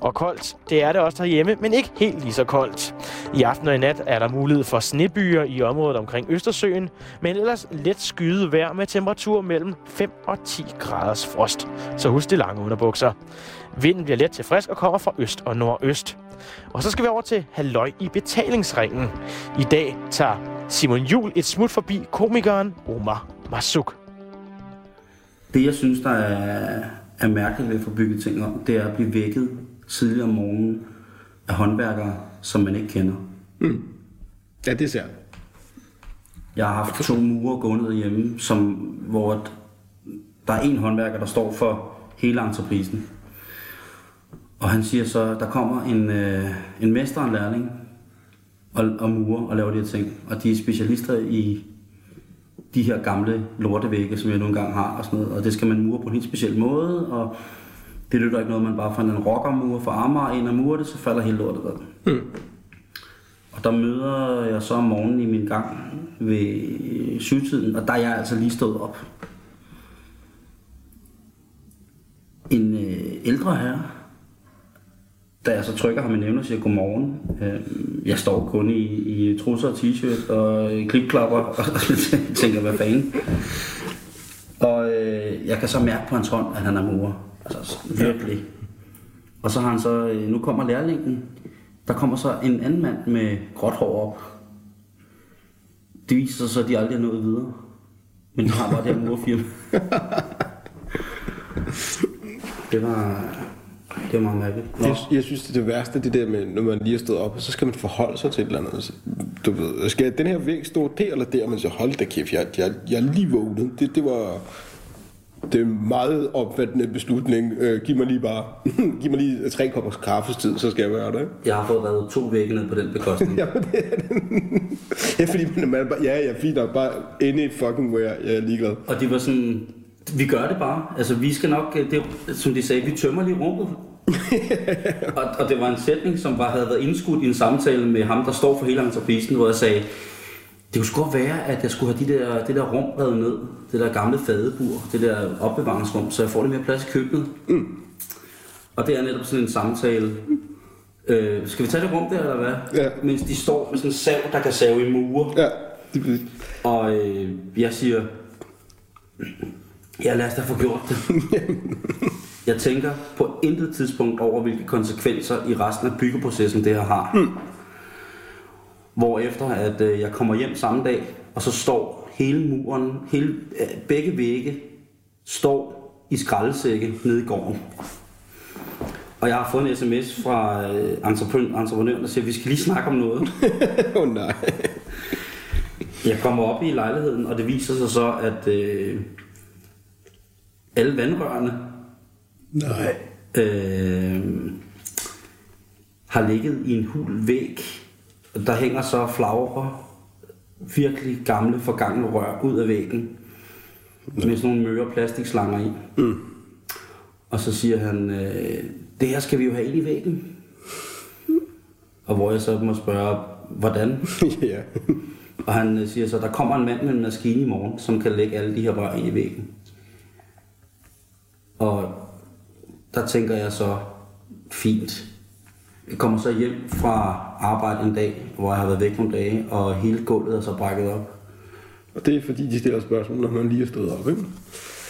Og koldt, det er det også derhjemme, men ikke helt lige så koldt. I aften og i nat er der mulighed for snebyer i området omkring Østersøen, men ellers let skyde vejr med temperatur mellem 5 og 10 graders frost. Så husk de lange underbukser. Vinden bliver let til frisk og kommer fra øst og nordøst. Og så skal vi over til halløj i betalingsringen. I dag tager Simon Jul et smut forbi komikeren Omar Masuk. Det, jeg synes, der er, er mærkeligt ved at få bygget ting om, det er at blive vækket tidligere om morgenen af håndværkere, som man ikke kender. Ja, det ser jeg. Jeg har haft to murer gående hjemme, som, hvor der er en håndværker, der står for hele entreprisen. Og han siger så, der kommer en, øh, en mester og en lærling og, og murer og laver de her ting. Og de er specialister i de her gamle lortevægge, som jeg nogle gange har og sådan noget. Og det skal man mure på en helt speciel måde, og det lytter ikke noget, man bare får en rockermur for Amager ind og murer det, så falder hele lortet ved. Mm. Og der møder jeg så om morgenen i min gang ved syvtiden, og der er jeg altså lige stået op. En øh, ældre herre, da jeg så trykker ham i nævne og siger godmorgen. Øh, jeg står kun i, i trusser og t-shirt og klipklapper og, og tænker, hvad fanden. Og øh, jeg kan så mærke på hans hånd, at han er murer. Altså virkelig. Og så har han så, øh, nu kommer lærlingen. Der kommer så en anden mand med gråt hår op. Det viser sig så, at de aldrig er nået videre. Men de har bare det her murfirma. Det var, det var meget mærkeligt. Jeg, jeg synes, det er det værste, det der med, når man lige er stået op, og så skal man forholde sig til et eller andet. Så, Du ved, skal den her væg stå der eller der? Men så hold da kæft, jeg, jeg, jeg er lige vågnet. Det, det var... Det er en meget opfattende beslutning. Øh, giv mig lige bare giv mig lige tre kopper kaffestid, så skal jeg gøre det. ikke? Jeg har fået reddet to vægge ned på den bekostning. Ja, men det er det. ja, fordi man, man er bare, ja, ja, fint nok, bare any fucking where, jeg er ligeglad. Og de var sådan, vi gør det bare. Altså, vi skal nok, øh, det, som de sagde, vi tømmer lige rummet. og, og det var en sætning, som var, havde været indskudt i en samtale med ham, der står for hele entreprisen, hvor jeg sagde, det kunne sgu godt være, at jeg skulle have de der, det der rum revet ned, det der gamle fadebur, det der opbevaringsrum, så jeg får lidt mere plads i køkkenet. Mm. Og det er netop sådan en samtale. Øh, skal vi tage det rum der, eller hvad? Ja. Mens de står med sådan en sav, der kan save i mure. Ja, det, Og øh, jeg siger, ja lad os da få gjort det. jeg tænker på intet tidspunkt over, hvilke konsekvenser i resten af byggeprocessen det her har. Mm. Hvor efter at øh, jeg kommer hjem samme dag, og så står hele muren, hele, øh, begge vægge, står i skraldesække nede i gården. Og jeg har fået en sms fra øh, entreprenø- entreprenøren, der siger, vi skal lige snakke om noget. Åh oh, nej. Jeg kommer op i lejligheden, og det viser sig så, at øh, alle vandrørene Nej. øh, har ligget i en hul væg. Der hænger så flagre, virkelig gamle, forgangne rør ud af væggen. Med sådan nogle møre plastikslanger i. Mm. Og så siger han, øh, det her skal vi jo have ind i væggen. Og hvor jeg så må spørge, hvordan? ja. Og han øh, siger så, der kommer en mand med en maskine i morgen, som kan lægge alle de her rør ind i væggen. Og der tænker jeg så, fint. Jeg kommer så hjem fra arbejde en dag, hvor jeg har været væk nogle dage, og hele gulvet er så brækket op. Og det er fordi, de stiller spørgsmål, når man lige er stået op, ikke?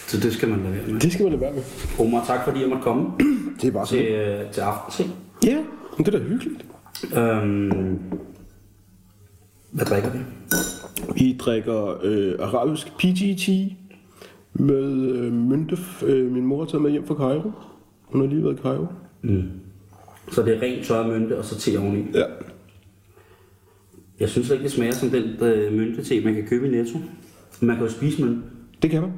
Så det skal man lade være med. Det skal man lade være med. Omar, tak fordi jeg måtte komme Det er bare til, øh, til aftenting. Ja, men det er da hyggeligt. Øhm, hvad drikker vi? Vi drikker øh, arabisk PGT med øh, mynte. Øh, min mor har taget med hjem fra Cairo. Hun har lige været i Cairo. Så det er rent tørre mynte, og så te oveni. Ja. Jeg synes ikke, det smager som den øh, mynte man kan købe i Netto. Man kan jo spise mynte. Det kan man.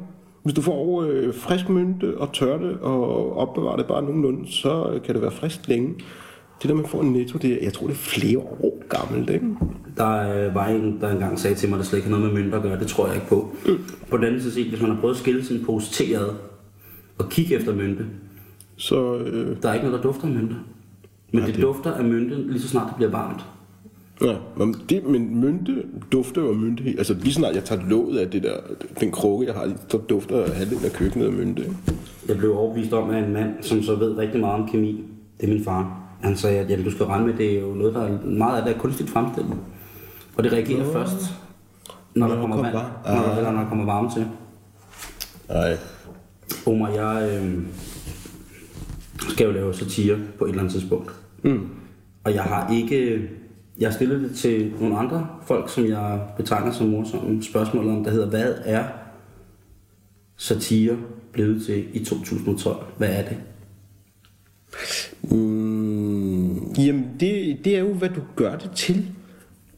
Hvis du får øh, frisk mynte og tør det og opbevarer det bare nogenlunde, så øh, kan det være frisk længe. Det der, man får en netto, det er, jeg tror, det er flere år gammelt, ikke? Der øh, var en, der engang sagde til mig, at det slet ikke har noget med mønter at gøre. Det tror jeg ikke på. Mm. På den anden side hvis man har prøvet at skille sin pose te ad og kigge efter mynte, Så øh, der er ikke noget, der dufter af mynte. Men Ja, det, det- dufter af mynte, lige så snart det bliver varmt. ja, men, det, men mynte dufter jo af mynte. Altså lige snart jeg tager låget af det der, den krukke, jeg har, så dufter halvdelen af køkkenet af mynte. Jeg blev overbevist om af en mand, som så ved rigtig meget om kemi, Det er min far. Han sagde, at jamen, du skal regne med, det er jo noget, der er meget af det er kunstigt fremstillet. Og det reagerer Nå. først, når, Når der kommer, kommer vand, varme. når, Ah. eller når der kommer varme til. Nej. Omar, jeg øh, skal jo lave satire på et eller andet tidspunkt. Mm. Og jeg har ikke... Jeg har stillet det til nogle andre folk, som jeg betegner som morsomme spørgsmål om, der hedder, hvad er satire blevet til i 2012? Hvad er det? Mm, jamen, det, det er jo, hvad du gør det til.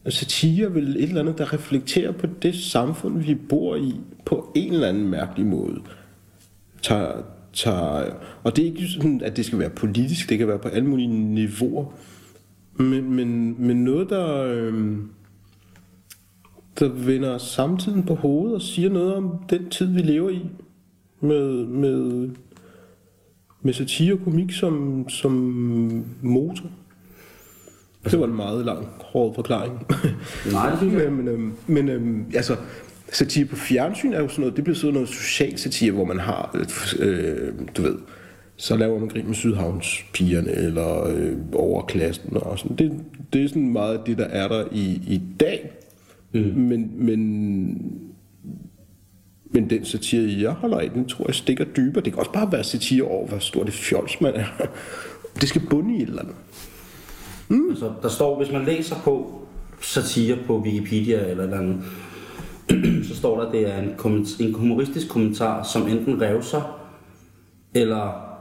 Og Satire er vel et eller andet, der reflekterer på det samfund, vi bor i, på en eller anden mærkelig måde. Tager, tager, og det er ikke sådan, at det skal være politisk, det kan være på alle mulige niveauer. Men, men, men noget, der, øhm, der vender samtiden på hovedet og siger noget om den tid, vi lever i. Med, med, med satire og komik som, som motor. Det var en meget lang, hård forklaring. Nej, det synes jeg. men men, øhm, men øhm, altså, satire på fjernsyn er jo sådan noget, det bliver sådan noget social satire, hvor man har, øh, du ved, så laver man grin med Sydhavnspigerne eller øh, overklassen og sådan. Det, det er sådan meget det, der er der i, i dag. Mm. Men, men, men den satire, jeg holder af, den tror jeg stikker dybere. Det kan også bare være satire over, hvor stort det fjols man er. Det skal bunde i et eller andet. Mm. Altså, der står, hvis man læser på satire på Wikipedia eller eller andet, så står der, at det er en, komment- en humoristisk kommentar, som enten revser eller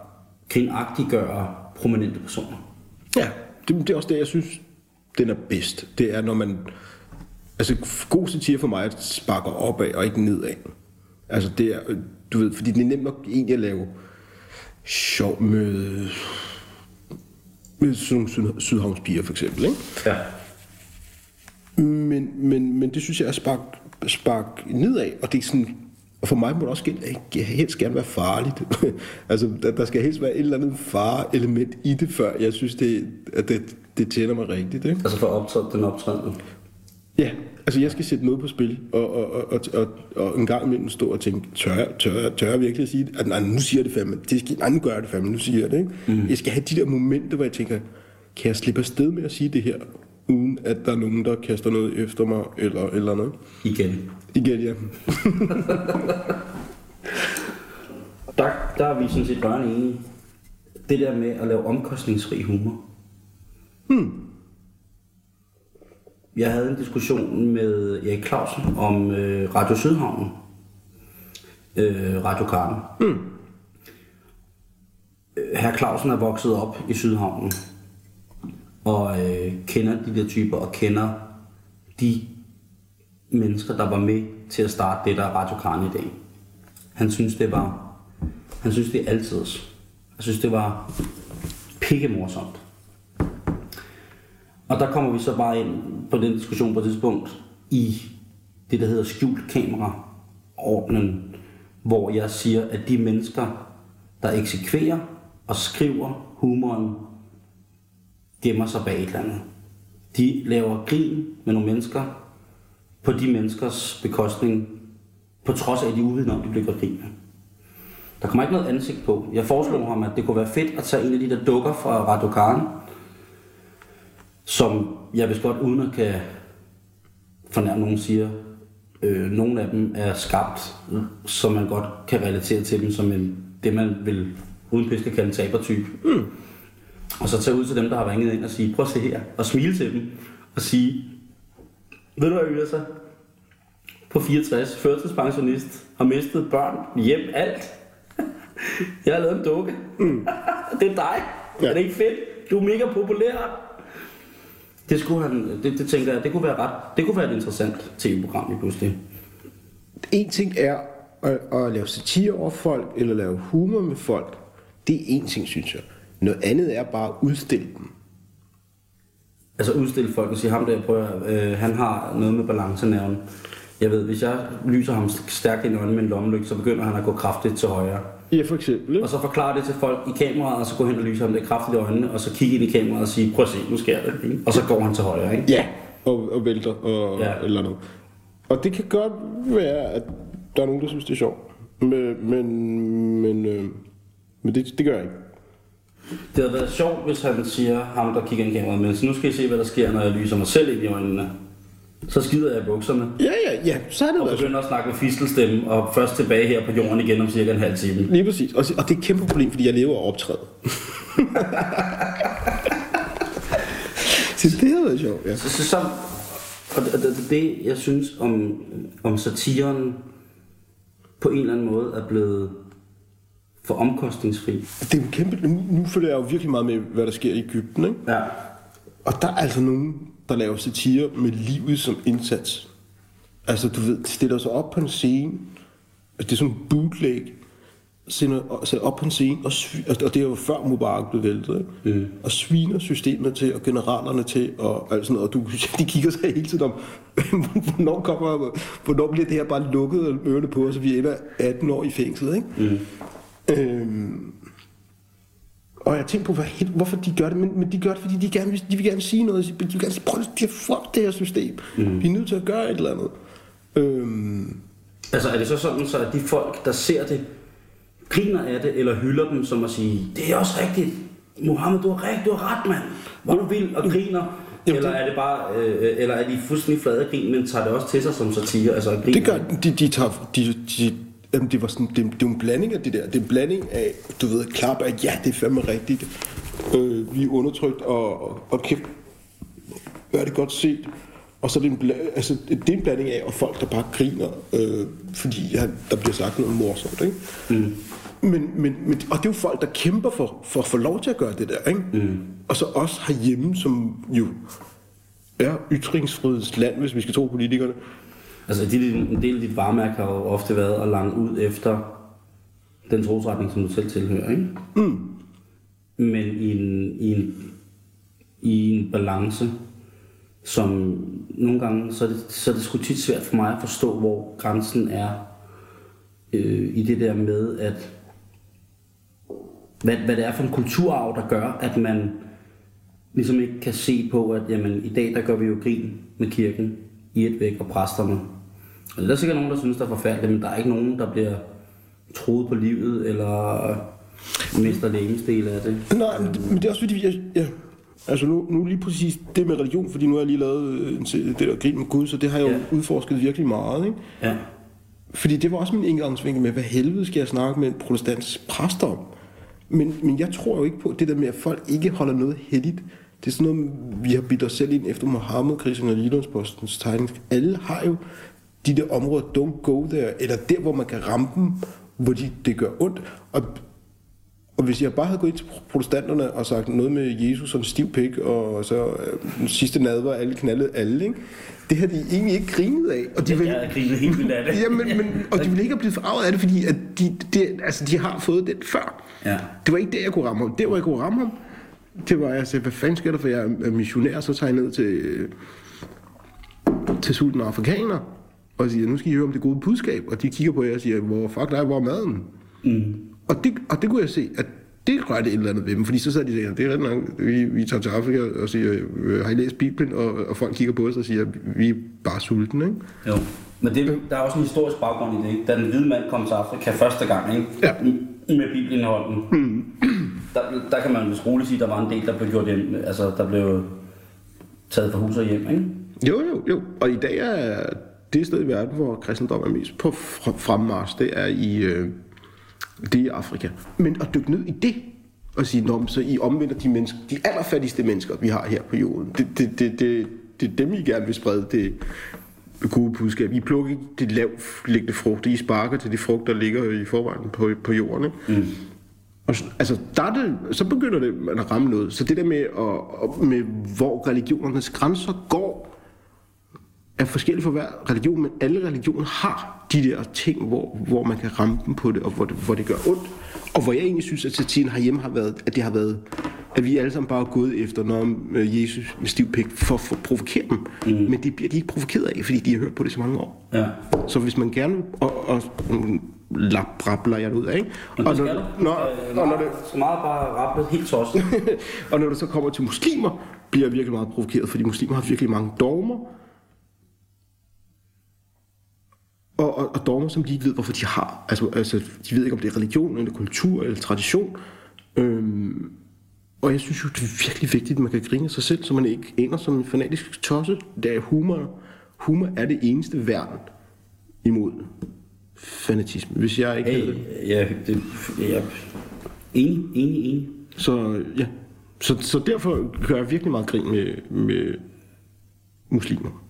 kvindagtiggør prominente personer. Ja, det, det er også det, jeg synes, den er bedst. Det er, når man... Altså, god satire for mig sparker opad og ikke nedad. Altså, det er, du ved, fordi det er nemt nok egentlig at lave sjov med, med sådan nogle sydhavnspiger, for eksempel, ikke? Ja. Men, men, men det synes jeg er spark, spark nedad, og det er sådan, og for mig må det også gerne, helst gerne være farligt. altså, der, der skal helst være et eller andet fare-element i det, før jeg synes, det, at det, det tænder mig rigtigt. Ikke? Altså for optræde, den optrædende. Ja, altså jeg skal sætte noget på spil, og, og, og, og, og, og en gang imellem stå og tænke, tør, jeg- tør, jeg- tør jeg virkelig at sige det? At, nej, nu siger jeg det fandme. Det skal, nej, nu gør jeg det fandme, nu siger jeg det. Ikke? Mm. Jeg skal have de der momenter, hvor jeg tænker, kan jeg slippe afsted med at sige det her, uden at der er nogen, der kaster noget efter mig, eller, eller noget? Igen. Igen, ja. Der, der er vi sådan set rørende enige. Det der med at lave omkostningsfri humor. Hmm. Jeg havde en diskussion med Erik Clausen om øh, Radio Sydhavnen. Øh, Radio Karten. Hmm. Herr Clausen er vokset op i Sydhavnen. Og øh, kender de der typer, og kender de mennesker, der var med til at starte det, der er Radio Karten i dag. Han synes, det var han synes, det er altid. Jeg synes, det var pikke morsomt. Og der kommer vi så bare ind på den diskussion på et tidspunkt i det, der hedder skjult kamera-ordnen, hvor jeg siger, at de mennesker, der eksekverer og skriver humoren, gemmer sig bag et eller andet. De laver grin med nogle mennesker på de menneskers bekostning, på trods af, at de er uvidende om, de bliver grin med. Der kommer ikke noget ansigt på. Jeg foreslog ham, at det kunne være fedt at tage en af de der dukker fra Radokan, som jeg vist godt uden at kan fornærme nogen siger, øh, nogle af dem er skabt, så man godt kan relatere til dem som en, det, man vil uden pis kan kalde en tabertype. Mm. Og så tage ud til dem, der har ringet ind og sige, prøv at se her, og smile til dem, og sige, ved du hvad, Ylasa? På 64, førtidspensionist, har mistet børn, hjem, alt. Jeg har lavet en dukke. Mm. det er dig. Ja. Er det ikke fedt? Du er mega populær. Det, skulle han, det, det tænker jeg, det kunne være ret, det kunne være et interessant tv-program lige pludselig. En ting er at, at lave satire over folk, eller lave humor med folk. Det er en ting, synes jeg. Noget andet er bare at udstille dem. Altså udstille folk og sige, ham der, prøv at, øh, han har noget med balancenerven. Jeg ved, hvis jeg lyser ham stærkt i øjnene med en lommelygte, så begynder han at gå kraftigt til højre. Ja, for eksempel. Ikke? Og så forklare det til folk i kameraet, og så gå hen og lyse ham det kraftigt i øjnene, og så kigge ind i kameraet og sige, prøv at se, nu sker det. Ikke? Og så går han til højre, ikke? Ja, og, og vælter og Ja. ja. eller noget. Og det kan godt være, at der er nogen, der synes, det er sjovt. Men, men, men, øh, men det, det gør jeg ikke. Det havde været sjovt, hvis han siger, ham der kigger ind i kameraet, men nu skal I se, hvad der sker, når jeg lyser mig selv ind i øjnene. Så skider jeg i bukserne. Ja, ja, ja, så er det Og begynder at snakke med fistelstemme, og først tilbage her på jorden igen om cirka en halv time. Lige præcis. Og, og det er et kæmpe problem, fordi jeg lever af optræde. så det havde været sjovt, ja. Så, så, så, og det, det, det, jeg synes om, om satiren på en eller anden måde er blevet for omkostningsfri. Det er jo kæmpe... Nu, nu følger jeg jo virkelig meget med, hvad der sker i Ægypten, ikke? Ja. Og der er altså nogen, der laver satire med livet som indsats. Altså, du ved, stiller sig op på en scene, altså, det er sådan en bootleg, sender, sætter op på en scene, og, svi- og det er jo før Mubarak blev væltet, ikke? Mm. og sviner systemet til, og generalerne til, og alt sådan noget, og du, de kigger sig hele tiden om, hvornår, kommer, hvornår bliver det her bare lukket og ørerne på, så vi ender 18 år i fængsel, ikke? Mm. Øhm, og jeg tænkte på, hvad, hvorfor de gør det, men, men de gør det, fordi de, gerne vil, de vil gerne sige noget. De vil gerne sige, prøv at fuck det her system. Mm. Vi er nødt til at gøre et eller andet. Øhm, Altså er det så sådan, så at de folk, der ser det, griner af det, eller hylder dem som at sige, det er også rigtigt. Mohammed, du har rigtigt, du har ret, mand. Hvor du vil og griner. Jamen, eller er det bare, øh, eller er de fuldstændig flade af grin, men tager det også til sig som satire? Altså griner. det gør de, de tager, de, de, jamen, det var sådan, det, det er jo en blanding af det der. Det er en blanding af, du ved, klap af, ja, det er fandme rigtigt. Øh, vi er undertrykt, og, og, og kæft, hvad er det godt set. Og så er det en, bla- altså, det er en blanding af, og folk, der bare griner, øh, fordi ja, der bliver sagt noget morsomt, ikke? Mm. Men, men, men, og det er jo folk, der kæmper for, for at få lov til at gøre det der, ikke? Mm. Og så også herhjemme, som jo er ytringsfrihedsland, hvis vi skal tro politikerne. Altså de, en del af dit varemærke har jo ofte været at lange ud efter den trosretning, som du selv tilhører, ikke? Mm. Men i en, i en, i en balance, som nogle gange, så er det, så er det sgu tit svært for mig at forstå, hvor grænsen er øh, i det der med, at hvad, hvad det er for en kulturarv, der gør, at man ligesom ikke kan se på, at jamen, i dag der gør vi jo grin med kirken i et væk og præsterne. Og der er sikkert nogen, der synes, det er forfærdeligt, men der er ikke nogen, der bliver troet på livet eller mister lægemsdel af det. Nej, men det, men det er også fordi, jeg, ja, altså nu, nu lige præcis det med religion, fordi nu har jeg lige lavet øh, en det der grin med Gud, så det har jeg jo Ja. udforsket virkelig meget, ikke? Ja. Fordi det var også min indgangsvinkel med, hvad helvede skal jeg snakke med en protestantisk præst om? Men, men jeg tror jo ikke på det der med, at folk ikke holder noget heldigt. Det er sådan noget, vi har bidt os selv ind efter Mohammed, Christian og Jyllandspostens tegning. Alle har jo de der områder, don't go there, eller der, hvor man kan ramme dem, hvor de, det gør ondt. Og, og hvis jeg bare havde gået ind til protestanterne og sagt noget med Jesus en stiv pik, og så øh, den sidste nadver, alle knaldede alle, ikke? det har de egentlig ikke grinet af. Og de vil, Jeg er grinet helt vildt af det. Ja, men, men, og de ville ikke have blevet forarvet af det, fordi at de, de, altså, de har fået den før. Ja. Det var ikke der, jeg kunne ramme ham. Der, hvor jeg kunne ramme ham, det var, jeg sagde, hvad fanden sker der, for jeg er missionær, så tager jeg ned til, til sultne afrikaner, og siger, nu skal I høre om det gode budskab, og de kigger på jer og siger, hvor fuck dig, hvor er maden? Mm. Og, det, og det kunne jeg se, at det rørte et eller andet ved dem, fordi så sad de der, det er ret nok, vi, vi tager til Afrika og siger, øh, har I læst Bibelen? Og, og folk kigger på os og siger, vi er bare sultne, ikke? Jo. Men det, der er også en historisk baggrund i det. Ikke? Da den hvide mand kom til Afrika første gang, ikke? Ja. med Bibelen i hånden, mm. der, der kan man vist roligt sige, at der var en del, der blev gjort hjem, altså der blev taget fra hus og hjem, ikke? Jo, jo, jo. Og i dag er det sted i verden, hvor kristendom er mest på fr- fremmarch, det er i, øh, det er i Afrika. Men at dykke ned i det, og sige, Nå, så I omvender de, mennesker, de allerfattigste mennesker, vi har her på jorden. Det, det, det, det, det er dem, I gerne vil sprede det gode budskab. I plukker ikke de lavtliggende frugter, I sparker til de frugter, der ligger i forvejen på, på jorden. Ikke? Mm. Og så, altså, der er det, så begynder det at ramme noget. Så det der med, at, med hvor religionernes grænser går, er forskelligt for hver religion, men alle religioner har de der ting, hvor, hvor man kan ramme dem på det, og hvor det, hvor det gør ondt. Og hvor jeg egentlig synes, at satiren herhjemme har været, at det har været, at vi alle sammen bare er gået efter, når øh, Jesus med stiv pik, for, for at provokere dem. Mm. Men det bliver de ikke provokeret af, fordi de har hørt på det så mange år. Ja. Så hvis man gerne og, og mm, lap, brabler jeg det ud af, ikke? Og når, du. når, Øh, og når det, Så meget bare rappet helt tosset. og når det så kommer til muslimer, bliver jeg virkelig meget provokeret, fordi muslimer har virkelig mange dogmer. Og, og, og dogmer, som de ikke ved, hvorfor de har. Altså, altså, de ved ikke, om det er religion, eller kultur, eller tradition. Øhm, og jeg synes jo, det er virkelig vigtigt, at man kan grine af sig selv, så man ikke ender som en fanatisk tosse. Det er humor. Humor er det eneste værn imod fanatisme. Hvis jeg ikke havde det. Hey, ja, det, ja, enig, enig, enig. Så ja. Så, så derfor gør jeg virkelig meget grin med, med muslimer.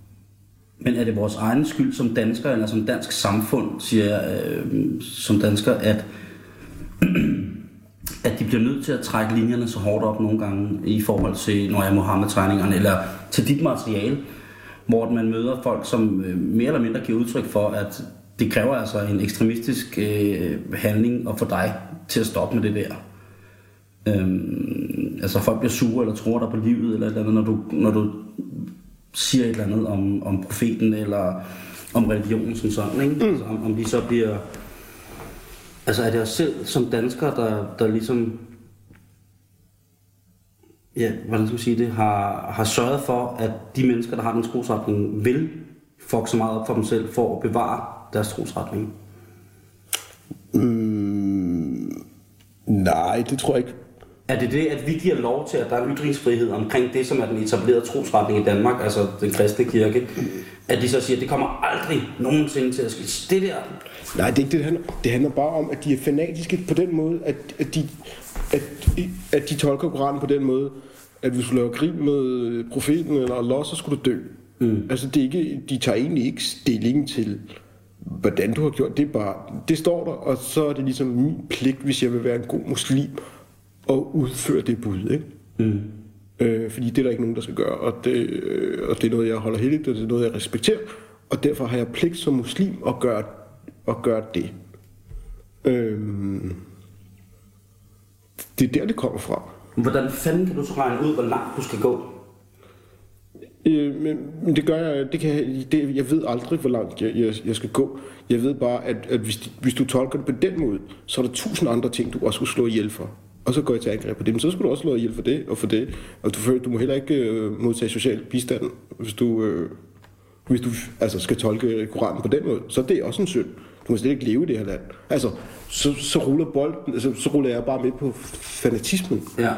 Men er det vores egen skyld som danskere, eller som dansk samfund, siger jeg, øh, som dansker, at, at de bliver nødt til at trække linjerne så hårdt op nogle gange i forhold til, når jeg Mohammed-tegningerne, eller til dit materiale, hvor man møder folk, som øh, mere eller mindre giver udtryk for, at det kræver altså en ekstremistisk øh, handling at få dig til at stoppe med det der. Øhm, altså folk bliver sure eller tror dig på livet, eller eller andet, når du, når du siger et eller andet om, om profeten, eller om religionen som sådan, ikke? Mm. Altså, om, om de så bliver... Altså er det os selv som danskere, der, der ligesom... Ja, hvordan skal man sige det? Har, har sørget for, at de mennesker, der har den trosretning, vil fuck så meget op for dem selv, for at bevare deres trosretning. Mm, nej, det tror jeg ikke. Er det det, at vi giver lov til, at der er en ytringsfrihed omkring det, som er den etablerede trosretning i Danmark, altså den kristne kirke, at de så siger, at det kommer aldrig nogensinde til at ske. Det der, Nej, det er ikke det, det handler Det handler bare om, at de er fanatiske på den måde, at, at, de, at, at de tolker Koranen på den måde, at hvis du laver krig med profeten eller Allah, så skulle du dø. Mm. Altså, det er ikke, de tager egentlig ikke stilling til, hvordan du har gjort. Det er bare, det står der, og så er det ligesom min pligt, hvis jeg vil være en god muslim, at udføre det bud, ikke? Mm. Øh, fordi det er der ikke nogen, der skal gøre, og det, øh, og det er noget, jeg holder heldigt, og det er noget, jeg respekterer, og derfor har jeg pligt som muslim at gøre, at gøre det. Øh, det er der, det kommer fra. hvordan fanden kan du så regne ud, hvor langt du skal gå? Øh, men, men det gør jeg, det kan, jeg- det, jeg ved aldrig, hvor langt jeg, jeg, jeg skal gå. Jeg ved bare, at, at hvis, hvis du tolker det på den måde, så er der tusind andre ting, du også skulle slå ihjel for. Og så går jeg til angreb på det, men så skal du også slå ihjel for det og for det. Og du, føler- du må heller ikke øh, modtage social bistand, hvis du, øh, hvis du altså, skal tolke Koranen på den måde. Så er det også en synd. Du må slet ikke leve i det her land. Altså, så, så ruller bolden, altså, så ruller jeg bare med på fanatismen Ja.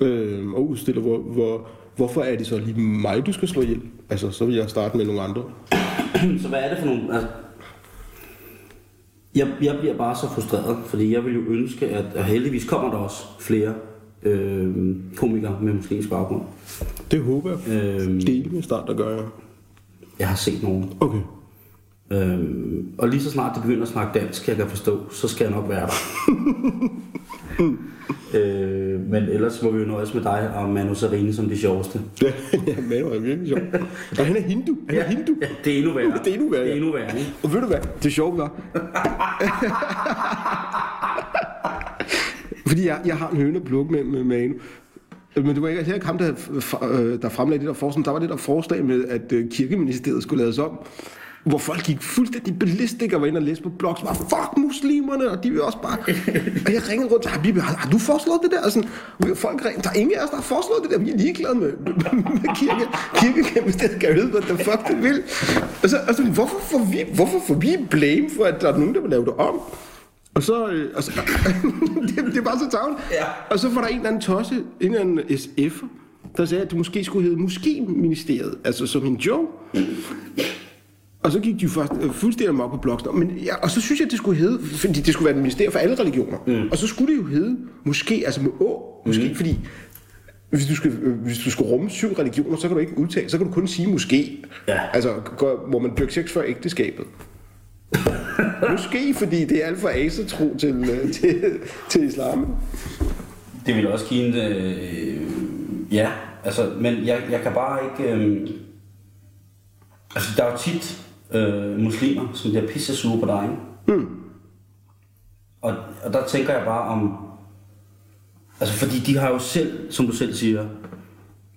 øh, og udstiller, hvor, hvor, hvorfor er det så lige mig, du skal slå ihjel? Altså, så vil jeg starte med nogle andre. Så hvad er det for nogle... Altså, jeg, jeg bliver bare så frustreret, fordi jeg vil jo ønske, at og heldigvis kommer der også flere øh, komikere med muslimsk baggrund. Det håber jeg. Øh, Del med start, der gør jeg. jeg har set nogen. Okay. Øh, og lige så snart de begynder at snakke dansk, jeg kan forstå, så skal jeg nok være der. øh, men ellers må vi jo nøjes med dig og Manu Sarine som de sjoveste. ja, Manu er virkelig sjov. Og han er hindu. Han er hindu. Ja, det er endnu værre. Det er endnu værre, Det er ja. endnu værre? Og ved du hvad? Det sjove var... Fordi jeg, jeg har en høne at plukke med, med Manu. Men det var ikke, ikke ham, der, øh, der fremlagde det der forslag. Der var det der forslag med, at øh, kirkeministeriet skulle lades om. Hvor folk gik fuldstændig ballistik og var inde og læste på blogs. Bare, fuck muslimerne, og de vil også bare... og jeg ringede rundt, har, Bibi, har, har du foreslået det der? Og sådan, folk ringede, der er ingen af os, der har foreslået det der. Vi er ligeglade med, med, med kirke. Kirkeministeriet kan vide, hvad the fuck det vil. Og så, og så hvorfor, får vi, hvorfor får vi blame for, at der er nogen, der vil lave det om? Og så, øh, og så det, det er bare så tavligt. Ja. Og så var der en eller anden tosse, en eller anden SF'er, der sagde, at det måske skulle hedde Muskeministeriet, altså som en joke. Og så gik de jo først øh, fuldstændig amok på bloggen. Men ja, og så synes jeg, det skulle hedde, fordi det skulle være et ministerium for alle religioner. Mm. Og så skulle det jo hedde, måske, altså med å, måske, mm. fordi hvis du, skal, øh, hvis du skal rumme syv religioner, så kan du ikke udtale, så kan du kun sige måske. Ja. Altså, går- hvor man dyrker sex før ægteskabet. måske, fordi det er alt for asetro til, øh, til, til islam. Det vil også give en... Øh, ja, altså, men jeg, jeg kan bare ikke... Øh, altså, der er jo tit øh, muslimer, som bliver pisse sure på dig? Mm. Og, og der tænker jeg bare om... Altså, fordi de har jo selv, som du selv siger,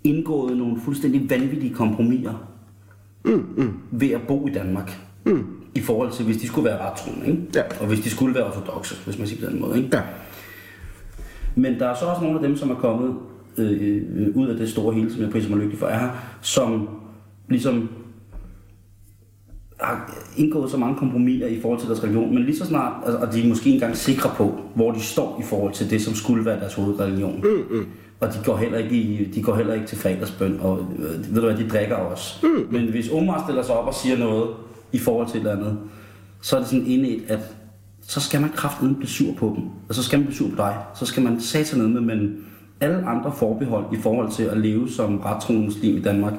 indgået nogle fuldstændig vanvittige kompromiser mm, mm. ved at bo i Danmark. Mm. I forhold til, hvis de skulle være rettroende, ikke? Ja. Og hvis de skulle være ortodoxe, hvis man siger på den måde, ikke? Ja. Men der er så også nogle af dem, som er kommet øh, øh, ud af det store hele, som jeg priser mig lykkelig for, er her, som ligesom har indgået så mange kompromiser i forhold til deres religion, men lige så snart, altså, og de er måske engang sikre på, hvor de står i forhold til det, som skulle være deres hovedreligion. Mm, mm. Og de går, heller ikke i, de går heller ikke til fredagsbøn, og øh, ved du hvad, de drikker også. Mm. Men hvis Omar stiller sig op og siger noget i forhold til et eller andet, så er det sådan inde i, at så skal man kraften blive sur på dem. Og så skal man blive sur på dig. Så skal man satan med, men alle andre forbehold i forhold til at leve som rettroende muslim i Danmark,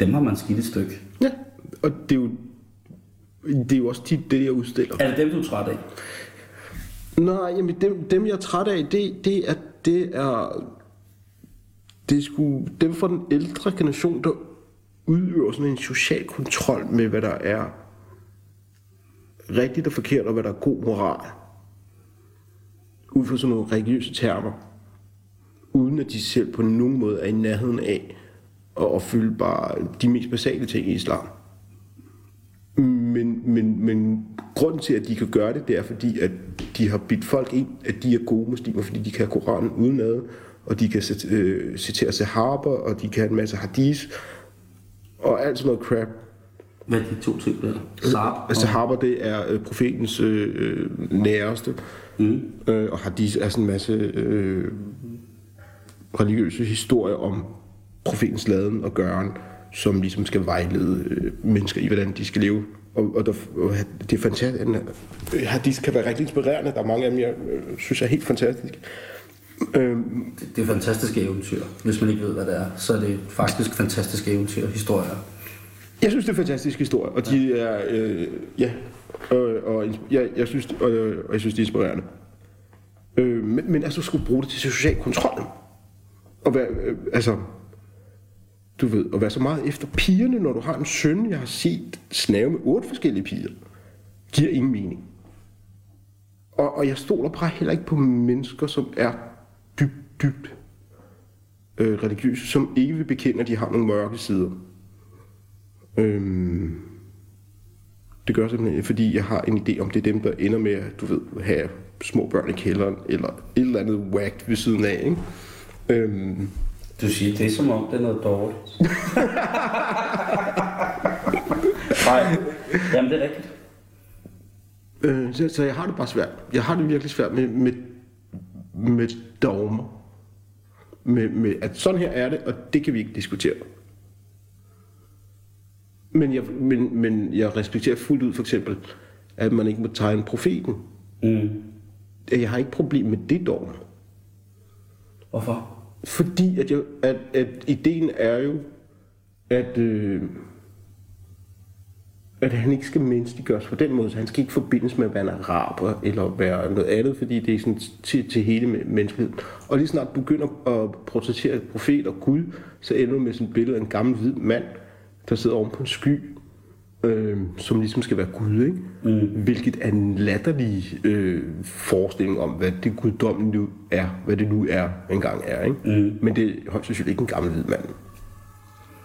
dem har man skidt et stykke. Ja, og det er jo, det er jo også tit det, jeg udstiller. Er det dem, du er træt af? Nej, jamen dem, dem jeg er træt af, det, det er, det er, det er sgu dem fra den ældre generation, der udøver sådan en social kontrol med, hvad der er rigtigt og forkert, og hvad der er god moral. Ud fra sådan nogle religiøse termer. Uden at de selv på nogen måde er i nærheden af at opfylde bare de mest basale ting i islam. Men, men, men grunden til, at de kan gøre det, det er fordi, at de har bidt folk ind, at de er gode muslimer, fordi de kan Koranen udenad, og de kan øh, citere Sahaba, og de kan en masse hadith, og alt sådan noget crap. Hvad er de to ting der? Saab Altså Sahaba, det er øh, profetens øh, næreste, mm. øh, og hadith er sådan en masse øh, religiøse historier om profetens laden og gøren, som ligesom skal vejlede øh, mennesker i, hvordan de skal leve. Og, og, der, og det er fantastisk. Hadith kan være rigtig inspirerende. Der er mange af dem, jeg øh, synes er helt fantastiske. Øhm, det, er fantastiske eventyr. Hvis man ikke ved, hvad det er, så er det faktisk fantastiske eventyr, historier. Jeg synes, det er fantastiske historier, og de er, øh, ja, og, og jeg, jeg, synes, og, og jeg synes, det er inspirerende. Øh, men, men altså, skulle bruge det til social kontrol. Og være, øh, altså, du ved, at være så meget efter pigerne, når du har en søn, jeg har set snave med otte forskellige piger, giver ingen mening. Og, og jeg stoler bare heller ikke på mennesker, som er dybt, dybt øh, religiøse, som ikke vil bekende, at de har nogle mørke sider. Øhm, det gør simpelthen, fordi jeg har en idé om, det er dem, der ender med at, du ved, have små børn i kælderen, eller et eller andet whacked ved siden af, ikke? Øhm, du siger, det er som om, det er noget dårligt. Nej, jamen det er rigtigt. Øh, så, så jeg har det bare svært. Jeg har det virkelig svært med, med, med dogmer. Med, med, at sådan her er det, og det kan vi ikke diskutere. Men jeg, men, men jeg respekterer fuldt ud for eksempel, at man ikke må tegne profeten. Mm. Jeg har ikke problem med det dogme. Hvorfor? Fordi at, jeg, at, at ideen er jo, at, øh, at han ikke skal menneskeliggøres på den måde, så han skal ikke forbindes med at være en araber eller være noget andet, fordi det er sådan til, til hele menneskeheden. Og lige snart begynder at protestere profet og Gud, så ender du med sådan et billede af en gammel hvid mand, der sidder oven på en sky, øh, som ligesom skal være Gud, ikke? Mm. Hvilket er en latterlig øh, forestilling om, hvad det guddommen nu er, hvad det nu er engang er, ikke? Mm. Men det er højst sandsynligt ikke en gammel hvid mand.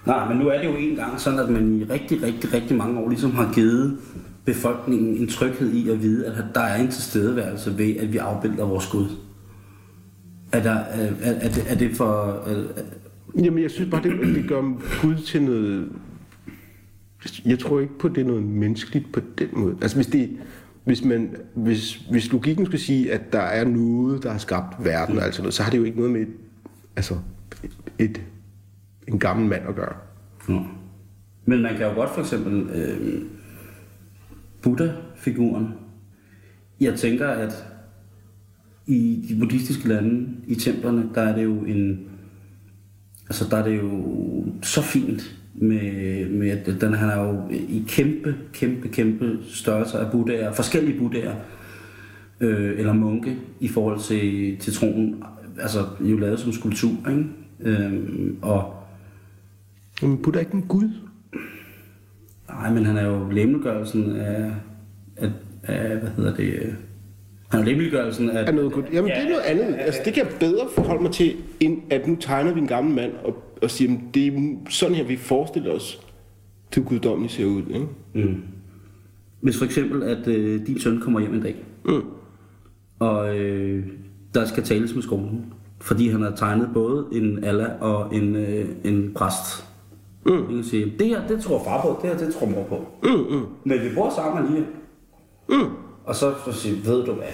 Nej, men nu er det jo engang sådan, at man i rigtig, rigtig, rigtig mange år ligesom har givet befolkningen en tryghed i at vide, at der er en tilstedeværelse ved, at vi afbilder vores Gud. Er, der, er, er, det, er det for... Er, Jamen, jeg synes bare, det, det gør Gud til noget jeg tror ikke på, at det er noget menneskeligt på den måde. Altså hvis, det, hvis, man, hvis, hvis logikken skulle sige, at der er noget, der har skabt verden, mm. altså noget, så har det jo ikke noget med et, altså et, en gammel mand at gøre. Mm. Men man kan jo godt for eksempel øh, Buddha-figuren. Jeg tænker, at i de buddhistiske lande, i templerne, der er det jo en, altså der er det jo så fint, med, med at den han er jo i kæmpe, kæmpe, kæmpe størrelser af buddhaer, forskellige buddhaer, øh, eller munke i forhold til, til troen, altså jo lavet som skulptur, ikke? Øh, og men Buddha er ikke en gud? Nej, men han er jo lemmelgørelsen af, af, af hvad hedder det, han er lemmelgørelsen af... Er noget godt. Jamen, ja, det er noget andet. Altså, det kan jeg bedre forholde mig til, end at nu tegner vi en gammel mand og og siger, at det er sådan her, vi forestiller os, det guddommelige ser ud. Ikke? Mm. Hvis for eksempel, at øh, din søn kommer hjem en dag, mm. og øh, der skal tales med skolen, fordi han har tegnet både en Allah og en, øh, en præst. Mm. Vi kan sige, det her, det tror far på, det her, det tror mor på. Mm, mm. Men vi bor sammen alligevel. Mm. Og så, så siger ved du hvad?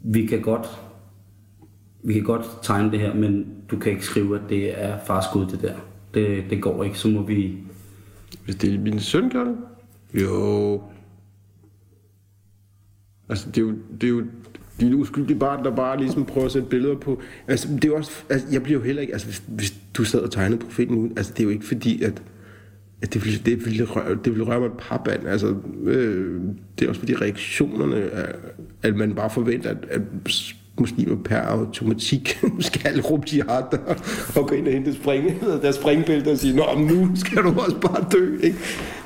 Vi kan godt vi kan godt tegne det her, men du kan ikke skrive, at det er fars gud, det der. Det, det går ikke, så må vi... Hvis det er min søn, gør det? Jo. Altså, det er jo, det er jo de uskyldige barn, der bare ligesom prøver at sætte billeder på. Altså, det er jo også, altså, jeg bliver jo heller ikke, altså, hvis, hvis du sad og tegnede profeten ud, altså, det er jo ikke fordi, at, at det, ville, det, ville røre, det ville røre mig et parband. Altså, øh, det er også fordi reaktionerne, er, at man bare forventer, at, at muslimer per automatik skal råbe jihad og, og gå ind og hente springe, der springbælte og sige, Nå, nu skal du også bare dø. Ikke?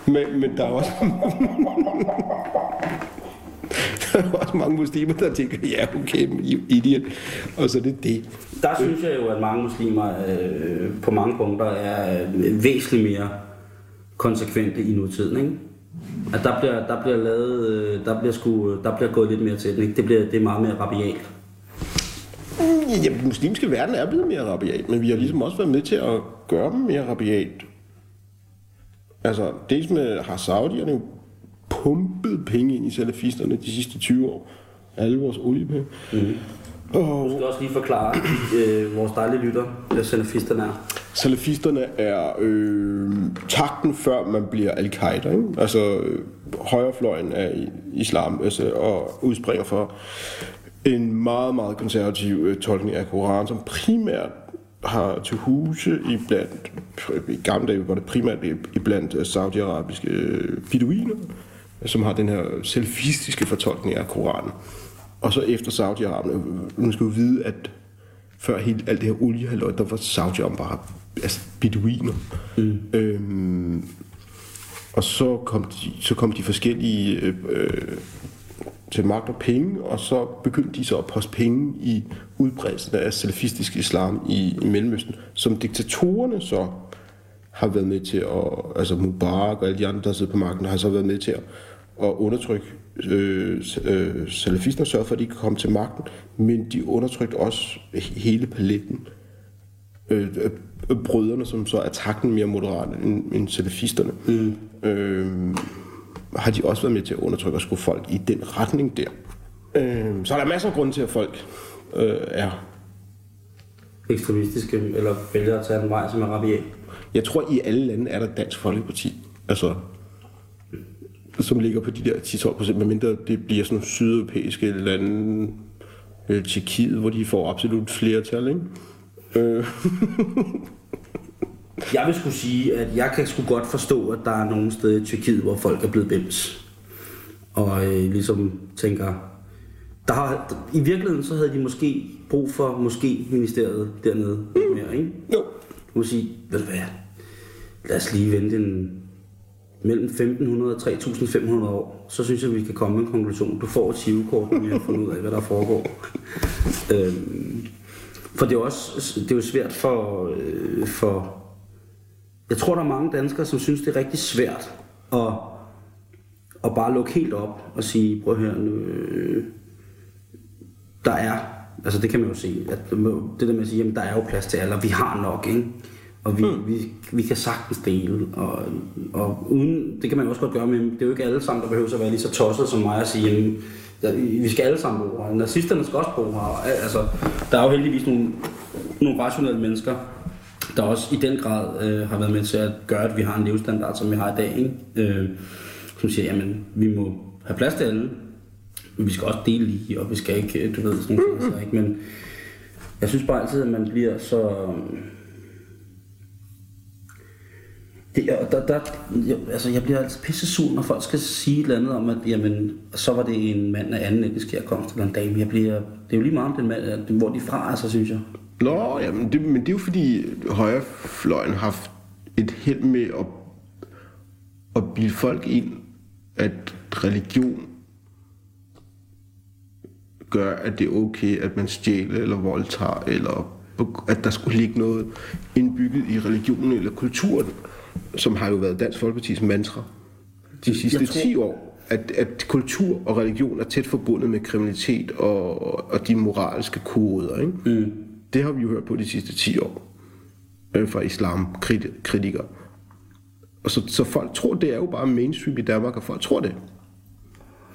Men, men der er også der er også mange muslimer, der tænker, ja, okay, idiot. Og så er det det. Der synes jeg jo, at mange muslimer øh, på mange punkter er øh, væsentligt mere konsekvente i nutiden, ikke? At der bliver, der bliver lavet, øh, der bliver, sku, der bliver gået lidt mere til det, ikke? Det, bliver, det er meget mere rabialt. Ja, den muslimske verden er blevet mere rabiat, men vi har ligesom også været med til at gøre dem mere rabiat. Altså, dels med har saudierne pumpet penge ind i salafisterne de sidste 20 år. Alle vores oliepenge. Mm. Og... Du skal også lige forklare øh, vores dejlige lytter, hvad salafisterne er. Salafisterne er øh, takten før man bliver al-Qaida. Ikke? Altså øh, højrefløjen af islam altså, og udspringer for en meget, meget konservativ øh, tolkning af Koranen, som primært har til huse i blandt, i gamle dage var det primært i blandt øh, saudiarabiske øh, beduiner, som har den her selfistiske fortolkning af Koranen. Og så efter Saudi-Arabien, øh, man skal jo vide, at før helt alt det her oliehalløj, der var Saudi-Arabien bare altså beduiner. Mm. Øhm, og så kom de, så kom de forskellige øh, øh, til magt og penge, og så begyndte de så at poste penge i udbredelsen af salafistisk islam i, i Mellemøsten, som diktatorerne så har været med til at, altså Mubarak og alle de andre, der sidder på magten, har så været med til at, at undertrykke øh, øh, salafisterne, sørge for, at de kan komme til magten, men de undertrykte også hele paletten. Øh, øh, brødrene, som så er takten mere moderat end, end salafisterne. Mm. Øh, har de også været med til at undertrykke og skue folk i den retning der. Øh, så er der masser af grunde til, at folk øh, er ekstremistiske, eller vælger at tage en vej, som er rabiat. Jeg tror, i alle lande er der Dansk Folkeparti, altså, som ligger på de der 10-12 procent, medmindre det bliver sådan sydeuropæiske lande, øh, Tjekkiet, hvor de får absolut flertal, ikke? Øh. Jeg vil skulle sige, at jeg kan sgu godt forstå, at der er nogle steder i Tyrkiet, hvor folk er blevet bims. Og øh, ligesom tænker, der har, i virkeligheden så havde de måske brug for måske ministeriet dernede mm. mere, ikke? Jo. Du må sige, ved du hvad, lad os lige vente en, mellem 1500 og 3500 år, så synes jeg, vi kan komme med en konklusion. Du får et sivekort, når vi har fundet ud af, hvad der foregår. øhm, for det er, også, det er jo svært for, øh, for jeg tror, der er mange danskere, som synes, det er rigtig svært at, at bare lukke helt op og sige, prøv at høre, nu, øh, der er, altså det kan man jo se, at det der med at sige, jamen der er jo plads til alle, og vi har nok, ikke? Og vi, mm. vi, vi kan sagtens dele, og, og uden, det kan man jo også godt gøre, men det er jo ikke alle sammen, der behøver at være lige så tosset som mig at sige, jamen, vi skal alle sammen bo her. Nazisterne skal også bo her. Altså, der er jo heldigvis nogle, nogle rationelle mennesker, der også i den grad øh, har været med til at gøre, at vi har en levestandard, som vi har i dag. Ikke? Øh, som siger, jamen, vi må have plads til alle, men vi skal også dele lige, og vi skal ikke, øh, du ved, sådan noget, Så, ikke? Men jeg synes bare altid, at man bliver så... Det, der, der, jeg, altså jeg bliver altid pisse sur, når folk skal sige et eller andet om, at jamen, så var det en mand af anden etnisk herkomst eller en dame. Jeg bliver, det er jo lige meget om den mand, hvor de fra, altså, synes jeg. Nå, ja, men det, men det er jo fordi højrefløjen har haft et held med at, at bilde folk ind, at religion gør, at det er okay, at man stjæler eller voldtager, eller at der skulle ligge noget indbygget i religionen eller kulturen, som har jo været Dansk Folkeparti's mantra de sidste tror... 10 år. At, at kultur og religion er tæt forbundet med kriminalitet og, og de moralske koder. Ikke? Mm. Det har vi jo hørt på de sidste 10 år. øh, fra islamkritikere. Og så, så folk tror, det er jo bare mainstream i Danmark, og folk tror det.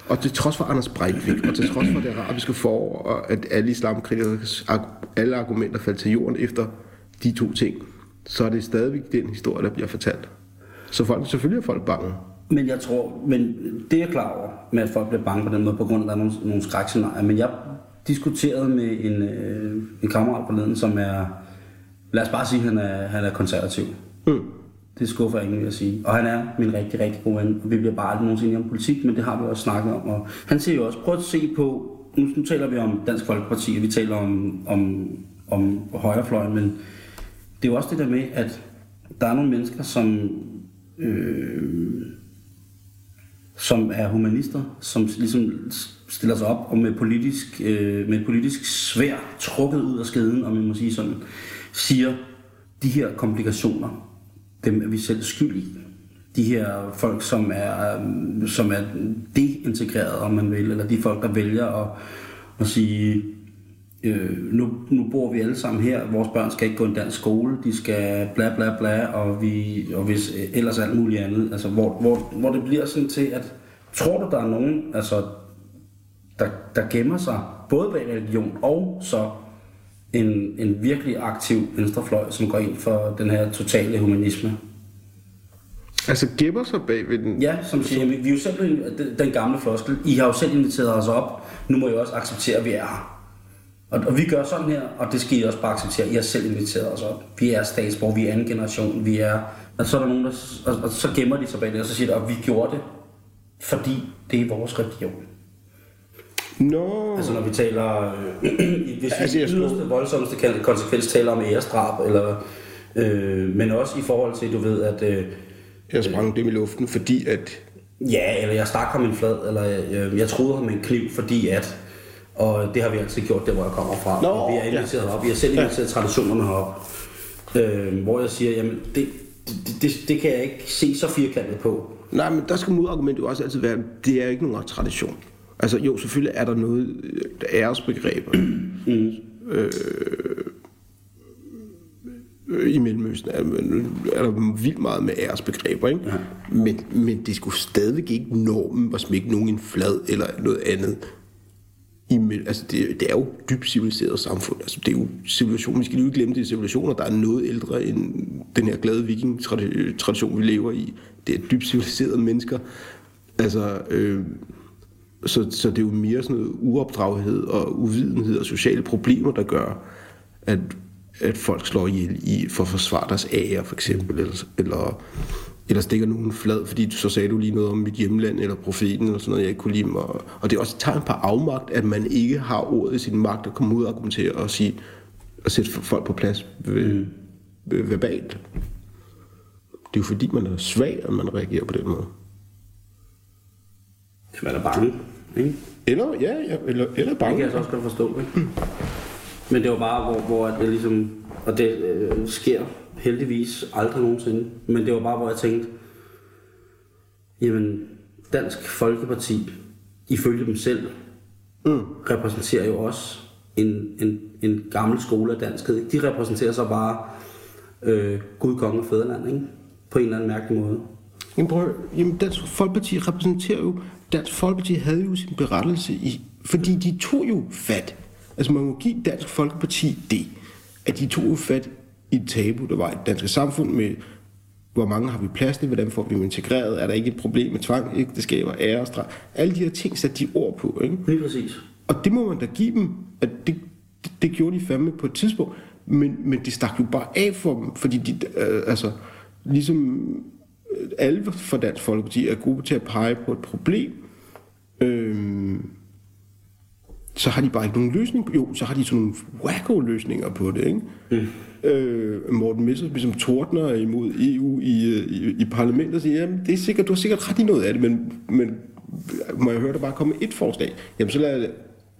Og til trods for Anders Breivik, og til trods for det arabiske forår, og at alle islamkritikers alle argumenter faldt til jorden efter de to ting, så er det stadigvæk den historie, der bliver fortalt. Så folk, selvfølgelig er folk bange. Men jeg tror, men det er jeg klar over, med at folk bliver bange på den måde, på grund af, at der er nogle, nogle skrækscenarier. Men jeg diskuterede med en, øh, en kammerat på leden, som er, lad os bare sige, han er, han er konservativ. Mm. Det skuffer ingen, vil jeg sige. Og han er min rigtig, rigtig gode ven. Og vi bliver bare aldrig nogensinde om politik, men det har vi også snakket om. Og han siger jo også, prøv at se på, nu, nu taler vi om Dansk Folkeparti, og vi taler om, om, om højrefløjen, men det er jo også det der med, at der er nogle mennesker, som, øh, som er humanister, som ligesom stiller sig op og med, politisk, øh, med et politisk svær trukket ud af skeden, om man må sige sådan, siger, de her komplikationer, dem er vi selv skyld i. De her folk, som er, øh, som er deintegreret, om man vil, eller de folk, der vælger at, at sige, øh, nu, nu bor vi alle sammen her, vores børn skal ikke gå i en dansk skole, de skal bla bla bla, og, vi, og hvis ellers alt muligt andet. Altså, hvor, hvor, hvor det bliver sådan til, at tror du, der er nogen, altså, der, der gemmer sig både bag religion og så en, en virkelig aktiv venstrefløj, som går ind for den her totale humanisme. Altså gemmer sig bag ved den? Ja, som siger, vi er jo selv den gamle floskel. I har jo selv inviteret os op. Nu må I også acceptere, at vi er her. Og, og vi gør sådan her, og det skal I også bare acceptere. I har selv inviteret os op. Vi er statsborg, vi er anden generation, vi er... Og så er der nogen, der... Og, og så gemmer de sig bag det, og så siger de, at vi gjorde det, fordi det er vores religion. Nå. Altså når vi taler, øh, hvis altså, vi i yderste voldsomste konsekvens taler om æresdrab, eller, øh, men også i forhold til, du ved, at... Øh, jeg sprang dem i luften, fordi at... Ja, eller jeg stak ham en flad, eller øh, jeg troede ham med en kniv, fordi at... Og det har vi altid gjort, der hvor jeg kommer fra. Nå, og vi har inviteret ja. op, vi har selv inviteret ja. traditionerne herop. Øh, hvor jeg siger, jamen det, det, det, det kan jeg ikke se så firkantet på. Nej, men der skal modargumentet jo også altid være, det er ikke nogen tradition. Altså jo, selvfølgelig er der noget der æresbegreber. Mm. Øh, i Mellemøsten er, er der vildt meget med æresbegreber, ikke? Ja. Men, men det skulle stadigvæk ikke normen at smække nogen en flad eller noget andet. I, altså det, det er jo dybt civiliseret samfund. Altså det er jo civilisation. Vi skal lige ikke glemme, det er civilisationer, der er noget ældre end den her glade viking-tradition, vi lever i. Det er dybt civiliserede mennesker. Altså, øh, så, så det er jo mere sådan noget uopdraghed og uvidenhed og sociale problemer, der gør, at, at folk slår ihjel i, for at forsvare deres ære, for eksempel, eller, eller, eller stikker nogen flad, fordi så sagde du lige noget om mit hjemland, eller profeten, eller sådan noget, jeg ikke kunne lide mig. Og, det er også et tegn på afmagt, at man ikke har ordet i sin magt at komme ud og argumentere og sige, og sætte folk på plads ved, ved, verbalt. Det er jo fordi, man er svag, at man reagerer på den måde. Man er bange. Ikke? Eller, ja, ja eller, eller bange. Det kan jeg så også godt forstå. Ikke? Men det var bare, hvor, hvor det ligesom, og det øh, sker heldigvis aldrig nogensinde, men det var bare, hvor jeg tænkte, jamen, Dansk Folkeparti, ifølge dem selv, mm. repræsenterer jo også en, en, en gammel skole af danskhed. De repræsenterer så bare øh, Gud, konge og fædreland, ikke? på en eller anden mærkelig måde. Jamen, prøv, jamen Dansk Folkeparti repræsenterer jo Dansk Folkeparti havde jo sin berettelse i, fordi de tog jo fat. Altså man må give Dansk Folkeparti det, at de tog jo fat et tabu, der var i det danske samfund med, hvor mange har vi plads til, hvordan får vi dem integreret, er der ikke et problem med tvang, ægteskaber, ærestraf, alle de her ting satte de ord på, ikke? Lige præcis. Og det må man da give dem, at det, det, det gjorde de fandme på et tidspunkt, men, men det stak jo bare af for dem, fordi de, øh, altså, ligesom alle for Dansk Folkeparti er gode til at pege på et problem, øhm, så har de bare ikke nogen løsning. Jo, så har de sådan nogle wacko-løsninger på det, ikke? Mm. Øh, Morten Messersmith som tordner imod EU i, i, i parlamentet og siger, jamen, det er sikkert, du har sikkert ret i noget af det, men, men må jeg høre dig bare komme med et forslag? Jamen, så lader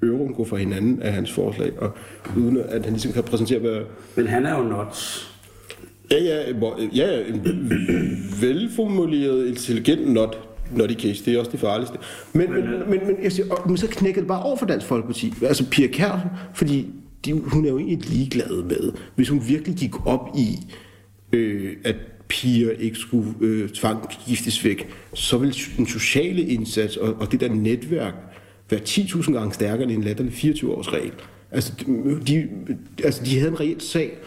euroen gå for hinanden af hans forslag, og uden at han ligesom kan præsentere, hvad... Men han er jo not Ja, ja, ja, en velformuleret, intelligent not, not i case, det er også det farligste. Men, men, men, men, jeg siger, men så knækker det bare over for Dansk Folkeparti. Altså Pia Kjær, fordi de, hun er jo egentlig ligeglad med, hvis hun virkelig gik op i, øh, at piger ikke skulle øh, tvangsgiftes væk, så vil den sociale indsats og, og det der netværk være 10.000 gange stærkere end en latterlig 24-års regel. Altså de, altså, de havde en reelt sag,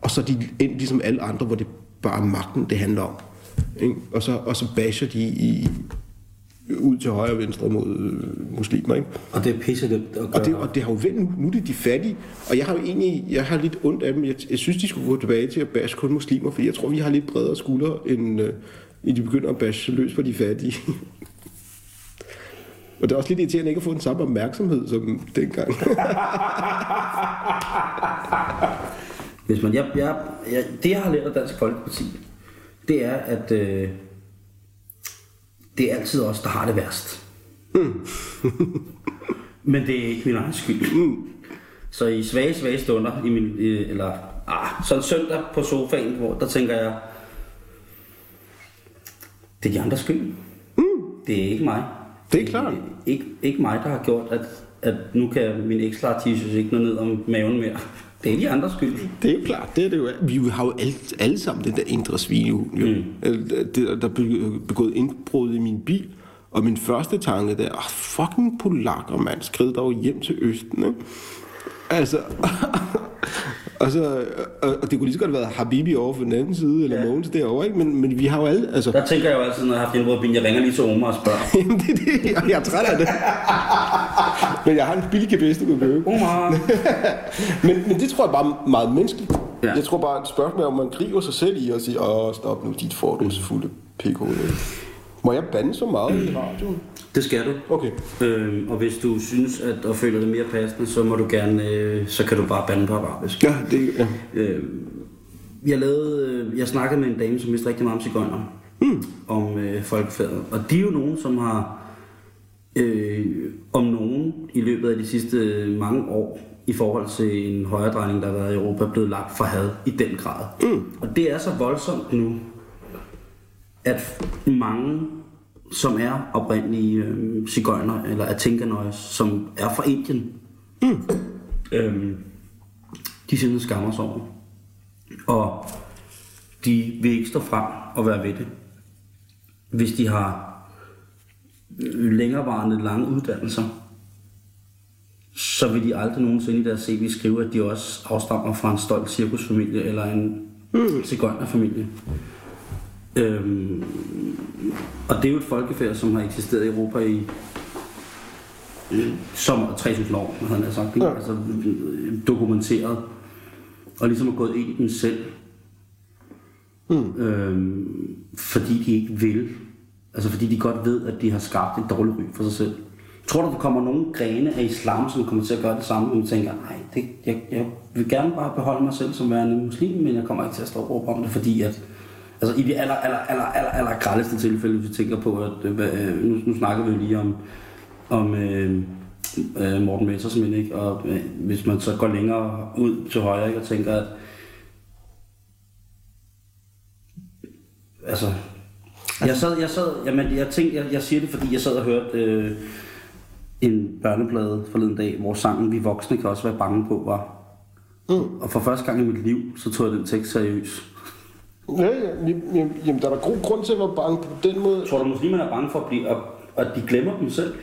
og så de endte ligesom alle andre, hvor det bare er magten, det handler om. Ikke? Og, så, og så basher de i, ud til højre og venstre mod øh, muslimer. Ikke? Og det er pisse det at gøre. Og det, og det har jo vendt nu. Nu er det de fattige. Og jeg har jo egentlig jeg har lidt ondt af dem. Jeg, jeg synes, de skulle gå tilbage til at bashe kun muslimer, for jeg tror, vi har lidt bredere skuldre, end, øh, end de begynder at bashe løs på de fattige. og det er også lidt irriterende ikke at få den samme opmærksomhed som dengang. Hvis man, jeg, jeg, jeg, det jeg har lært af Dansk Folkeparti, det er, at øh, det er altid os, der har det værst. Mm. Men det er ikke min egen skyld. Mm. Så i svage, svage stunder, i min, øh, eller ah, sådan søndag på sofaen, hvor der tænker jeg, det er de andres skyld. Mm. Det er ikke mig. Det er klart. Ikke, ikke mig, der har gjort, at, at nu kan min ekstra t-shirt ikke nå ned om maven mere. Det er de andres skyld. Det er jo klart, det er det jo. Vi har jo alle, alle sammen den der indre svinehund. Jo. Mm. Der, der blev begået indbrud i min bil, og min første tanke der, oh, fucking polakker, mand, skrid dog hjem til Østen, ikke? Altså, og, så, og det kunne lige så godt have været Habibi over for den anden side, eller ja. Mogens derovre, ikke? Men, men vi har jo alle, altså... Der tænker jeg jo altid, når jeg har haft bilen, jeg ringer lige til Omar og spørger. Jamen, det er det, jeg, jeg er træt af det. men jeg har en billig gebæs, du kan købe. Omar! men, men det tror jeg bare er meget menneskeligt. Ja. Jeg tror bare, et spørgsmål om man griber sig selv i og siger, åh, stop nu, dit fordomsfulde pikhoved. Må jeg bande så meget i radioen? Det skal du. Okay. Øhm, og hvis du synes, at og føler det mere passende, så må du gerne, øh, så kan du bare bande på arabisk. Ja, det ja. Øhm, jeg, lavede, øh, jeg snakkede med en dame, som vidste rigtig meget om cigøjner. Mm. Om øh, folkefærdet. Og de er jo nogen, som har øh, om nogen i løbet af de sidste mange år i forhold til en højredrejning, der har været i Europa, blevet lagt for had i den grad. Mm. Og det er så voldsomt nu, at mange, som er oprindelige øh, cigøjner, eller atinkanøjes, som er fra Indien, mm. øh, de simpelthen skammer sig over. Og de vil ikke stå frem og være ved det. Hvis de har længerevarende lange uddannelser, så vil de aldrig nogensinde i deres CV skrive, at de også afstammer fra en stolt cirkusfamilie eller en mm. cigøjnerfamilie. Øhm, og det er jo et folkefærd, som har eksisteret i Europa i som 3.000 år, havde han sagt. Ikke? Ja. Altså dokumenteret. Og ligesom har gået ind i den selv. Mm. Øhm, fordi de ikke vil. Altså fordi de godt ved, at de har skabt et dårligt ry for sig selv. Tror du, der kommer nogle grene af islam, som kommer til at gøre det samme, og man tænker, nej, det, jeg, jeg vil gerne bare beholde mig selv som værende muslim, men jeg kommer ikke til at stå og råbe om det, fordi at Altså i de aller, aller, aller, aller, aller grældeste tilfælde, hvis vi tænker på, at øh, øh, nu, nu snakker vi jo lige om, om øh, øh, Morten Messersmith, ikke? og øh, hvis man så går længere ud til højre ikke? og tænker, at altså, jeg sad, jeg sad, jamen, jeg tænkte, jeg, jeg siger det, fordi jeg sad og hørte øh, en børneplade forleden dag, hvor sangen Vi Voksne kan også være bange på var. Mm. Og for første gang i mit liv, så tog jeg den tekst seriøst. Ja, ja, jamen, jamen, der er der god grund til at være bange på den måde. Tror du, muslimerne er bange for at, blive, at, at de glemmer dem selv?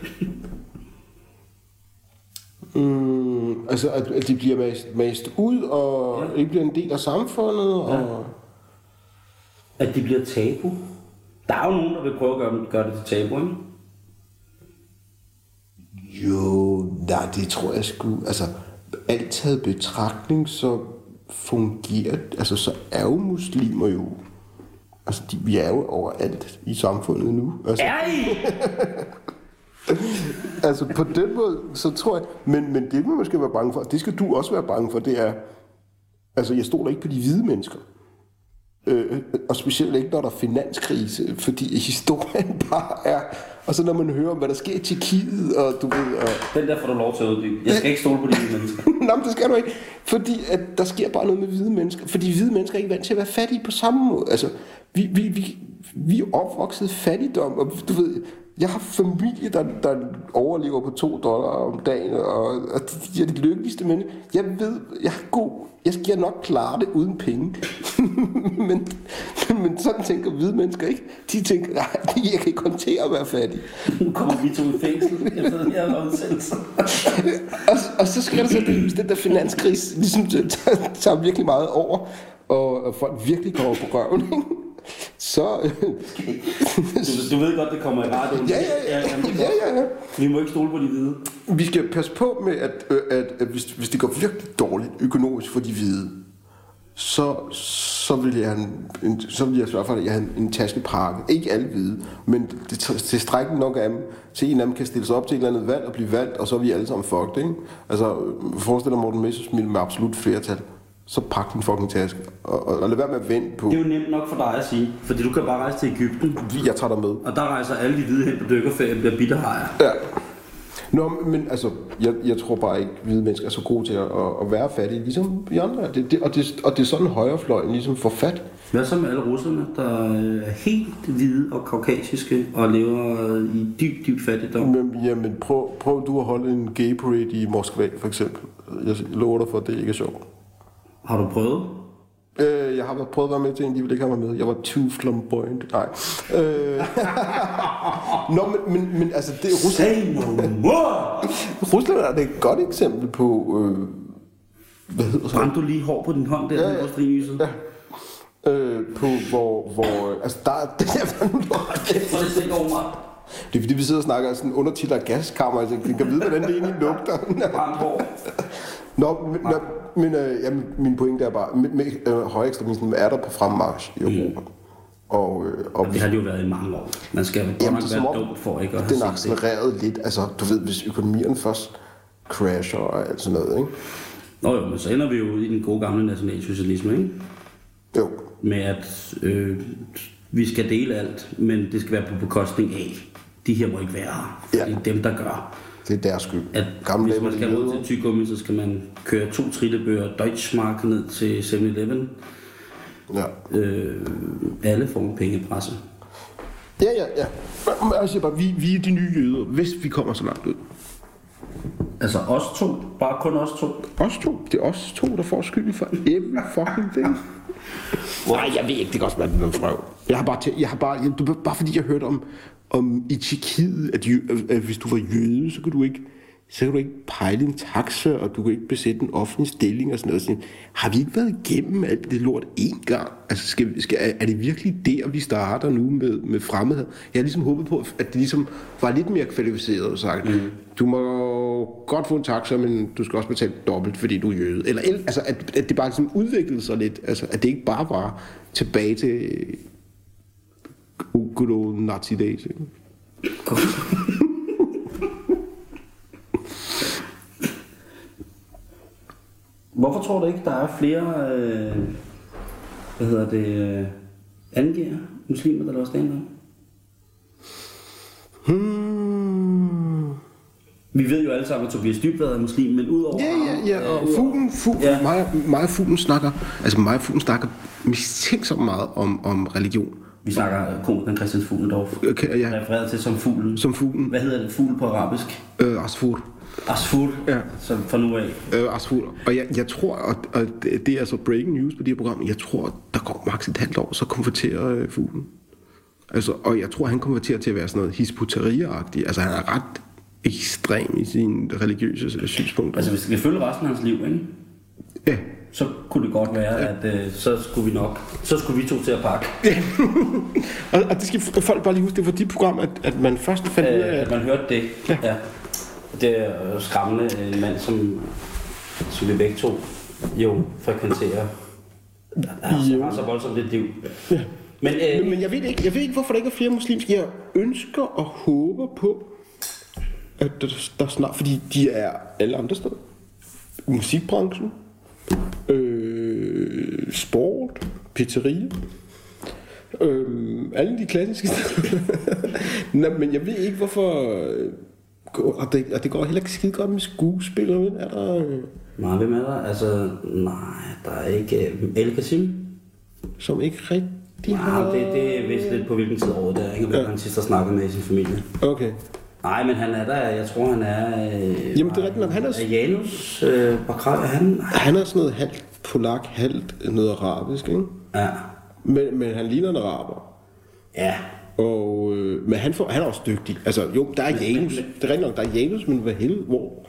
Mm, altså, at, at de bliver mast, mast ud og ja. ikke bliver en del af samfundet. Og... Ja. At de bliver tabu. Der er jo nogen, der vil prøve at gøre, gøre det til tabu, ikke? Jo, nej, det tror jeg sgu... Altså, alt taget betragtning, så fungerer... Altså, så er jo muslimer jo... Altså, de, vi er jo overalt i samfundet nu. Altså, Er I? altså, på den måde, så tror jeg... Men, men det, man måske være bange for, det skal du også være bange for, det er... Altså, jeg stoler ikke på de hvide mennesker. Øh, og specielt ikke, når der er finanskrise, fordi historien bare er... Og så når man hører om, hvad der sker i Tjekkiet, og du ved... Og, Den der får du lov til at uddybe. Jeg skal ikke stole på de hvide mennesker. Nå, men det skal du ikke. Fordi at der sker bare noget med hvide mennesker. Fordi hvide mennesker er ikke vant til at være fattige på samme måde. Altså, vi, vi, vi, vi er opvokset fattigdom, og du ved, jeg har familie, der, der overlever på to dollar om dagen, og, og de er de lykkeligste mennesker. Jeg ved, jeg er god, jeg skal nok klare det uden penge. men, men sådan tænker hvide mennesker ikke. De tænker, nej, jeg kan ikke håndtere at være fattig. Nu kommer vi to i fængsel efter den her udsendelse. og, og så sker der så, det, den der finanskris ligesom tager, tager virkelig meget over, og, og folk virkelig kommer på røven, ikke? Så... Du, du ved godt, det kommer i radioen. ja, ja, ja, det ja, ja, ja. Vi må ikke stole på de hvide. Vi skal passe på med, at, øh, at, at hvis, hvis det går virkelig dårligt økonomisk for de hvide, så, så vil jeg, en, en, så vil jeg sørge for, at jeg har en, en taskepakke. Ikke alle hvide, men det er tilstrækkeligt nok af dem, til en af dem kan stille sig op til et eller andet valg og blive valgt, og så er vi alle sammen fucked, ikke? Altså, forestil dig Morten Messersmith med absolut flertal. Så pak din fucking taske, og, og, og lad være med at vente på, Det er jo nemt nok for dig at sige, fordi du kan bare rejse til Ægypten, jeg tager dig med. og der rejser alle de hvide hen på dykkerferie og bliver bitterhajer. Ja. Nå, men altså, jeg, jeg tror bare ikke, at hvide mennesker er så gode til at, at, at være fattige, ligesom vi andre. Det, det, og, det, og det er sådan, højrefløjen ligesom får fat. Hvad så med alle russerne, der er helt hvide og kaukasiske og lever i dyb, dyb fattigdom? Men, jamen, prøv, prøv du at holde en gay parade i Moskva, for eksempel. Jeg lover dig for, at det ikke er sjovt. Har du prøvet? Øh, jeg har prøvet at være med til en, de ville ikke have mig med. Jeg var too flamboyant. Nej. Øh. Nå, men, men, men altså, det, Rusland, no more! Rusland er det et godt eksempel på... Øh, hvad hedder det? Brændte du lige hår på din hånd der, Ja, ja, ja. Øh, på hvor, hvor... Altså, der er... Det er, Kæft, hvor er det over mig. Det er fordi, vi sidder og snakker sådan undertitel af gaskammer. Altså, jeg kan vide, hvordan det egentlig lugter. Nå, men, nå, men øh, jamen, min pointe er bare, med, med øh, højekstremismen er der på fremmarch i Europa. Og, øh, og Det har det jo været i mange år. Man skal jo godt nok det være dum for ikke at have den set det. accelererede lidt. Altså, du ved, hvis økonomien først crasher og alt sådan noget, ikke? Nå jo, men så ender vi jo i den gode gamle nationalsocialisme, ikke? Jo. Med at øh, vi skal dele alt, men det skal være på bekostning af. De her må ikke være her. Ja. Det er dem, der gør. Det er deres skyld. At Gamle hvis man skal jøder. til tyggegummi, så skal man køre to trillebøger Deutschmark ned til 7-Eleven. Ja. Øh, alle får pengepresse. Ja, ja, ja. Jeg siger bare, vi, vi er de nye jøder, hvis vi kommer så langt ud. Altså os to, bare kun os to. Os to. Det er os to, der får skylden for every fucking thing. Nej, jeg ved ikke, det kan også være noget frøv. Jeg har bare, jeg har bare, jeg, du, bare fordi jeg hørte om, om i Tjekkiet, at, at hvis du var jøde, så kunne du ikke så kan du ikke pejle en taxa, og du kan ikke besætte en offentlig stilling og sådan noget. Så, har vi ikke været igennem alt det lort én gang? Altså, skal, skal, er- det virkelig der, vi starter nu med, med fremmedhed? Jeg har ligesom håbet på, at det ligesom var lidt mere kvalificeret og sagt, mm. du må godt få en taxa, men du skal også betale dobbelt, fordi du er jøde. Eller, el- altså, at, at det bare ligesom udviklede sig lidt. Altså, at det ikke bare var tilbage til good old Nazi days. Ikke? Hvorfor tror du ikke, der er flere, øh, hvad hedder det, øh, angiver muslimer, der laver stand Hmm. Vi ved jo alle sammen, at Tobias Dybvad er muslim, men udover Ja, ja, ja, og øh, fuglen, fuglen Ja. mig, mig fuglen snakker, altså mig fuglen snakker mistænksomt meget om, om religion. Vi snakker øh, komikeren Christian Fuglendorf, Okay, ja, refereret til som fuglen. som fuglen. Hvad hedder det? Fugl på arabisk? Øh, Asfur. Asfur, Ja. som fra nu af. Øh, Asfur. Og jeg, jeg tror, og, og det, det er altså breaking news på de her programmer, jeg tror, der går maks et halvt år, så konverterer øh, fuglen. Altså, og jeg tror, han konverterer til at være sådan noget hisputeria-agtig. Altså, han er ret ekstrem i sine religiøse synspunkter. Altså hvis det kan følge resten af hans liv, ikke? ja. Så kunne det godt være, at øh, så skulle vi nok, så skulle vi to til at pakke. og, og det skal folk bare lige huske, det var de programmer, at, at man først fandt ud af, Øh, at man hørte det. Ja. ja. Det er jo skræmmende en mand, som, som vi begge to jo frekventerer. Altså, Jo. har så voldsomt et liv. Men øh, Men, men jeg ved ikke, jeg ved ikke, hvorfor der ikke er flere muslimske. Jeg ønsker og håber på, at der, der snart, fordi de er alle andre steder. Musikbranchen, øh, sport, pizzeria, øh, alle de klassiske steder. Nå, men jeg ved ikke, hvorfor... øh, Og det, og det går heller ikke skide godt med skuespillere, er der... øh, nej, hvem er der? Altså, nej, der er ikke... Øh, El Kasim? Som ikke rigtig har... Nej, det, det er vist lidt på hvilken tid året det er, ikke? Hvor han sidst har snakket med i sin familie. Okay. Nej, men han er der, jeg tror han er... Øh, Jamen, det er rigtigt nok, han er- Janus øh, Bakray, er han... Han er sådan noget halvt polak, halvt noget arabisk, ikke? Ja. Men, men han ligner en araber. Ja. Og, øh, men han, får, han er også dygtig. Altså, jo, der er Janus. Det er rigtigt nok, der er Janus, men hvad helvede, hvor?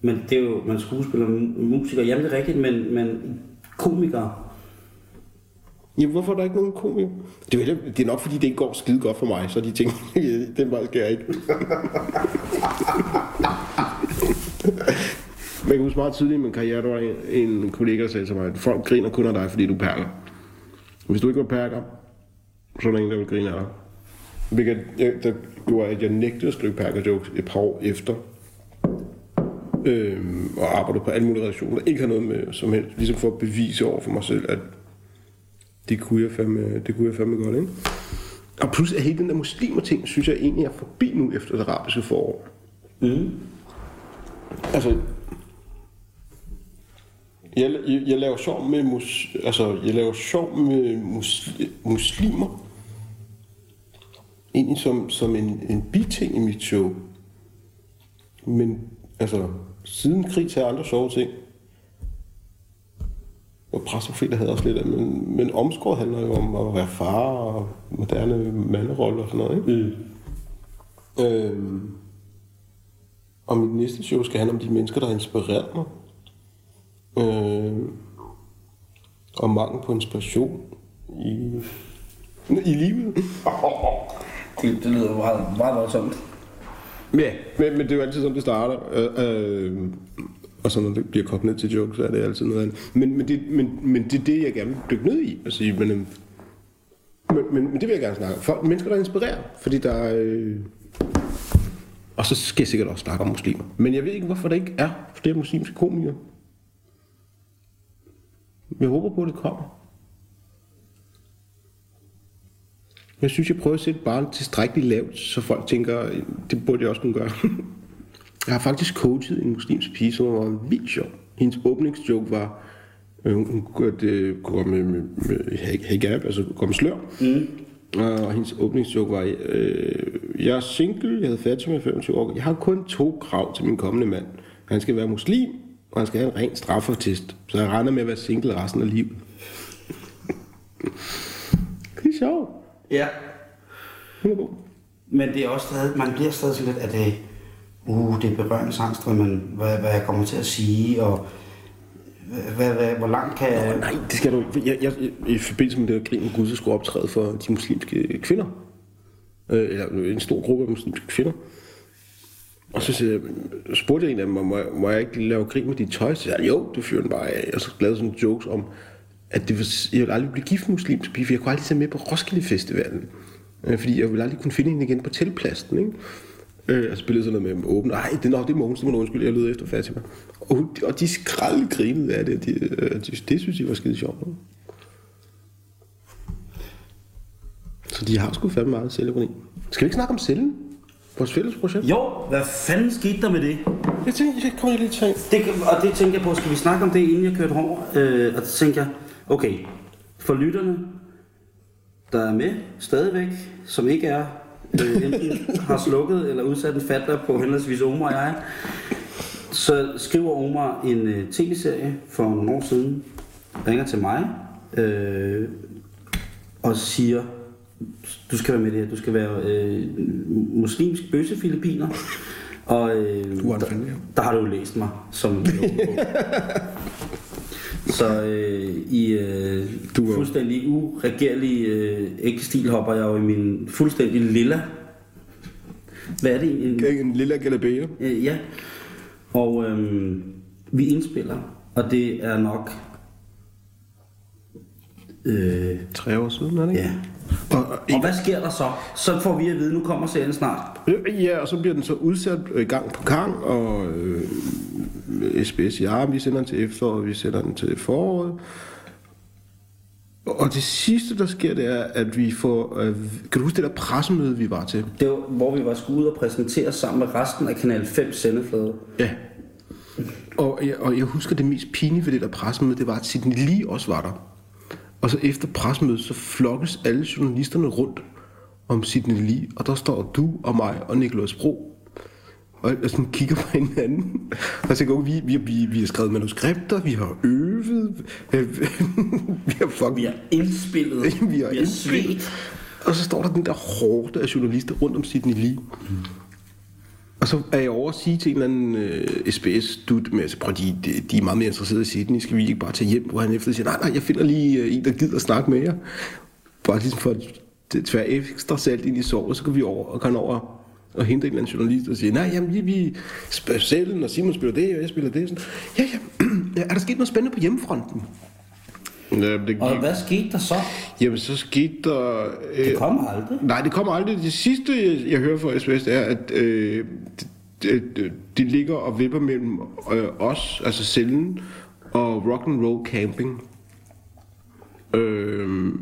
Men det er jo, man er skuespiller, mu- musiker, jamen det er rigtigt, men, men komiker. Jamen, hvorfor er der ikke nogen komiker? Det er, det er nok, fordi det ikke går skide godt for mig, så de tænker, den vej skal jeg ikke. Men jeg kan huske meget tidligt i min karriere, der var en, en kollega, der sagde til mig, at folk griner kun af dig, fordi du perker. Hvis du ikke var perker, så er der ingen, der vil grine af dig. Hvilket jeg, der gjorde, at jeg nægtede at skrive perker jokes et par år efter. Øhm, og arbejdede på alle mulige relationer, der ikke har noget med som helst, ligesom for at bevise over for mig selv, at det kunne jeg fandme, det kunne jeg fandme godt, ikke? Og pludselig er hele den der muslimer ting, synes jeg egentlig er forbi nu efter det arabiske forår. Mm. Altså, jeg, jeg, jeg laver sjov med mus, altså, jeg laver sjov med mus, muslimer. Egentlig som, som en, en biting i mit show. Men altså, siden krig til andre sjove ting. Og præstprofeter havde også lidt af, men, men omskåret handler jo om at være far og moderne manderolle og sådan noget, ikke? Mm. Øhm, og mit næste show skal handle om de mennesker, der har inspireret mig. Øhm, og mangel på inspiration i, i livet. Det, det lyder meget, meget voldsomt. Ja, men, men det er jo altid sådan, det starter. Øh, øh, og så når det bliver kogt ned til jokes, så er det altid noget andet. Men, men, det, men, men det er det, jeg gerne vil dykke ned i. Og sige, men, øhm, men, men, men det vil jeg gerne snakke om. Mennesker, der inspirerer. Fordi der er... Øh, og så skal jeg sikkert også snakke om muslimer. Men jeg ved ikke, hvorfor der ikke er flere muslimske komikere. Jeg håber på, at det kommer. Jeg synes, jeg prøver at sætte barnet tilstrækkeligt lavt, så folk tænker, det burde jeg også kunne gøre. Jeg har faktisk coachet en muslimsk pige, som var vildt sjov. Hendes åbningsjoke var, øh, hun kunne godt, øh, gå med, med, med hijab, altså gå med slør. Mm. Og hendes åbningsjoke var, øh, jeg er single, jeg havde fat med 25 år. Jeg har kun to krav til min kommende mand. Han skal være muslim, og han skal have en ren straffertest. Så jeg regner med at være single resten af livet. det er sjovt. Ja. Hun er god. Men det er også stadig, man bliver stadig sådan lidt, at det, uh, det er berøringsangst, men hvad, hvad jeg kommer til at sige, og hvad, hvad, hvor langt kan jeg... Nå, nej, det skal du ikke. Jeg, jeg, jeg, I forbindelse med det her krig med Gud, så skulle optræde for de muslimske kvinder. Øh, eller en stor gruppe af muslimske kvinder. Og så siger jeg, spurgte jeg en af dem, må, jeg- må jeg ikke lave krig med dit tøj? Så jeg, jo, det fyrer den bare af. Og så lavede sådan jokes om, at det var, jeg ville aldrig blive gift med muslimsk pige, for jeg kunne aldrig tage med på Roskilde Festivalen. Øh, fordi jeg ville aldrig kunne finde hende igen på tilpladsen, ikke? Øh, og spillede sådan noget med dem åbent. Nej, det nok det er Mogens, det må du undskylde, jeg lød efter Fatima. Og, og de skrald grinede af det, de, øh, de, det synes jeg var skide sjovt. Så de har sgu fandme meget selvironi. Skal vi ikke snakke om cellen? Vores fælles projekt? Jo, hvad fanden skete der med det? Jeg tænkte, jeg kommer lige til. det og det tænker jeg på, skal vi snakke om det, inden jeg kørte over? Øh, og så tænker jeg, okay, for lytterne, der er med stadigvæk, som ikke er, øh, enten har slukket eller udsat en fatter på henholdsvis Omar og jeg, så skriver Omar en øh, tv-serie for nogle år siden, ringer til mig, øh, og siger, du skal være med det her, du skal være øh, muslimsk bøssefilipiner, og øh, der, der har du jo læst mig som Så øh, i øh, Du er- fuldstændig uregerlig øh, ægtestil hopper jeg jo i min fuldstændig lilla. Hvad er det? En, En lille galabære. øh, ja. Og øh, vi indspiller, og det er nok... Øh, Tre år siden, er det ikke? ja. Og, og, hvad sker der så? Så får vi at vide, nu kommer serien snart. Ja, og så bliver den så udsat øh, gang på gang, og øh, SBS, ja, vi sender den til efteråret, vi sender den til foråret. Og det sidste, der sker, det er, at vi får... Øh, kan du huske det der pressemøde, vi var til? Det var, hvor vi var skulle ud og præsentere sammen med resten af Kanal 5 sendeflade. Ja. Og jeg, og jeg husker det mest pinlige ved det der pressemøde, det var, at Sidney Lee også var der. Og så efter pressemødet, så flokkes alle journalisterne rundt om Sidney Lee, og der står du og mig og Nicolas Bro og, og sådan kigger på hinanden. Og så går vi, vi, vi, vi har skrevet manuskripter, vi har øvet, øh, vi har fucking... Vi har indspillet, vi har, vi har indspillet. svedt. Og så står der den der hårde af journalister rundt om Sidney Lee. Og så er jeg over at sige til en eller anden øh, SBS-dut med, altså, prøv, de, de, er meget mere interesserede i Sydney, skal vi ikke bare tage hjem? Hvor han efter siger, nej, nej, jeg finder lige øh, en, der gider at snakke med jer. Bare ligesom for at tvære ekstra salt ind i sovet, så går vi over og kan over og hente en eller anden journalist og sige, nej, jamen, vi, vi selv, og Simon spiller det, og jeg spiller det. Sådan, ja, ja, ja, er der sket noget spændende på hjemmefronten? Ja, det Og hvad skete der så? Jamen, så skete der... Øh, Det kommer aldrig. Nej, det kommer aldrig. Det sidste, jeg, jeg hører fra SBS, er, at øh, de, de, de ligger og vipper mellem øh, os, altså cellen, og rock and roll camping. Øh,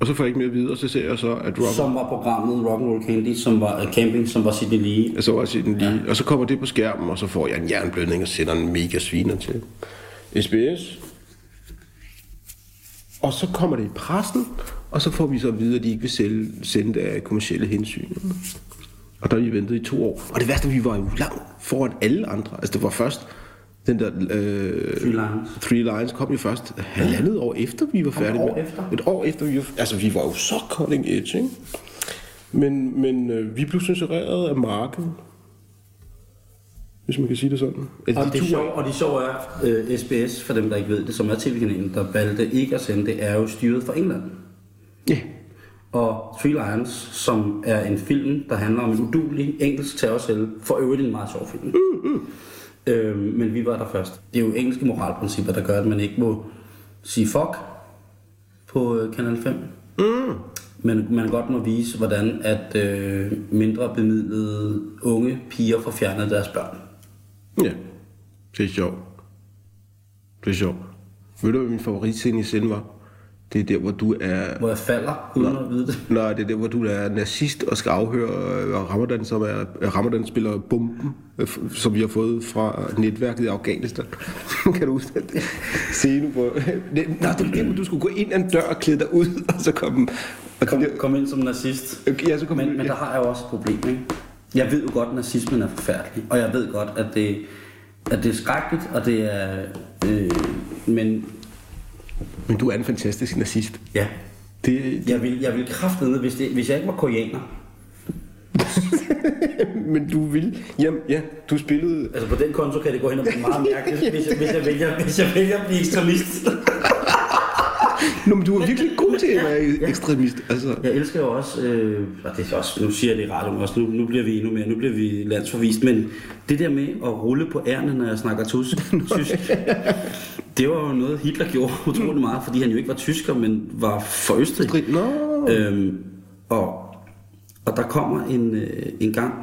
og så får jeg ikke mere at vide, og så ser jeg så, at rock Som var programmet Rock'n'Roll Candy, som var uh, camping, som var Sydney Lee. og så var den lige, ja. og så kommer det på skærmen, og så får jeg en jernblødning og sender en mega sviner til SBS. Og så kommer det i pressen, og så får vi så at vide, at de ikke vil sælge, sende det af kommersielle hensyn. Og der har vi ventet i to år. Og det værste, vi var jo langt foran alle andre. Altså det var først, den der... Øh, Three Lions. Three Lions kom jo først halvandet år efter, vi var færdige med. efter? Et år efter, vi var, altså vi var jo så cutting edge, ikke? Men, men øh, vi blev censureret af markedet. Hvis man kan sige det sådan. Altså, Og de det, sjove, og det sjove er, øh, SBS, for dem der ikke ved det, som er tv-kanalen, der valgte ikke at sende det, er jo styret fra England. Ja. Og Three Lions, som er en film, der handler om en udulig engelsk terrorcelle, for øvrigt en meget sjov film. Mm, mm. Øh, men vi var der først. Det er jo engelske moralprincipper, der gør, at man ikke må sige fuck på øh, Kanal 5. Mm. Men man godt må vise, hvordan at øh, mindre bemidlede unge piger får fjernet deres børn. Ja. Det er sjovt. Det er sjovt. Ved du, hvad min favoritscene i scenen var? Det er der, hvor du er... Hvor jeg falder, uden at vide det. Nej, det er der, hvor du er nazist og skal afhøre øh, Ramadan, som er... øh, Ramadan spiller bomben, øh, som vi har fået fra netværket i Afghanistan. kan du huske det? Scene på... Det- Nå, det er der, hvor du skulle gå ind ad en dør og klæde dig ud, og så komme... Og Kom, kom, ind som nazist. ja, så kom Men, men der har jeg jo også et problem, ikke? Jeg ved jo godt, at nazismen er forfærdelig, og jeg ved godt, at det, at det er skrækkeligt, og det er... Øh, men Men du er en fantastisk nazist. ja, Det, jeg vil, jeg vil kraftedeme, hvis, det, hvis jeg ikke var koreaner, men du vil... Jamen, ja, du spillede... altså på den konto kan det gå hen og blive meget mærkeligt, hvis jeg, hvis jeg, vælger, hvis jeg vælger at blive ekstremist. Nå, men du er virkelig god til at være ekstremist. Altså, Jeg elsker jo også, øh, og det er også, nu siger jeg det i radioen også, nu, nu bliver vi endnu mere, nu bliver vi landsforvist, men det der med at rulle på ærne, når jeg snakker tysk, tysk det var jo noget, Hitler gjorde utrolig meget, fordi han jo ikke var tysker, men var for Østrig. Nå. Øhm, og, og der kommer en, øh, en gang,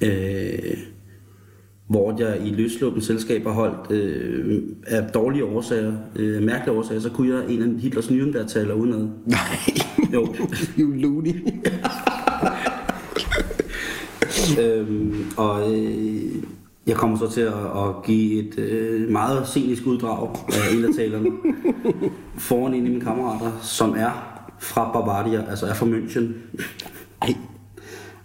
øh, hvor jeg i løsluppens selskab har holdt øh, af dårlige årsager, øh, mærkelige årsager, så kunne jeg en af Hitlers Nürnberg taler udenad. Nej. Jo. You loony. øhm, og øh, jeg kommer så til at, at give et øh, meget scenisk uddrag af en af talerne foran en af mine kammerater, som er fra Bavaria, altså er fra München. Ej.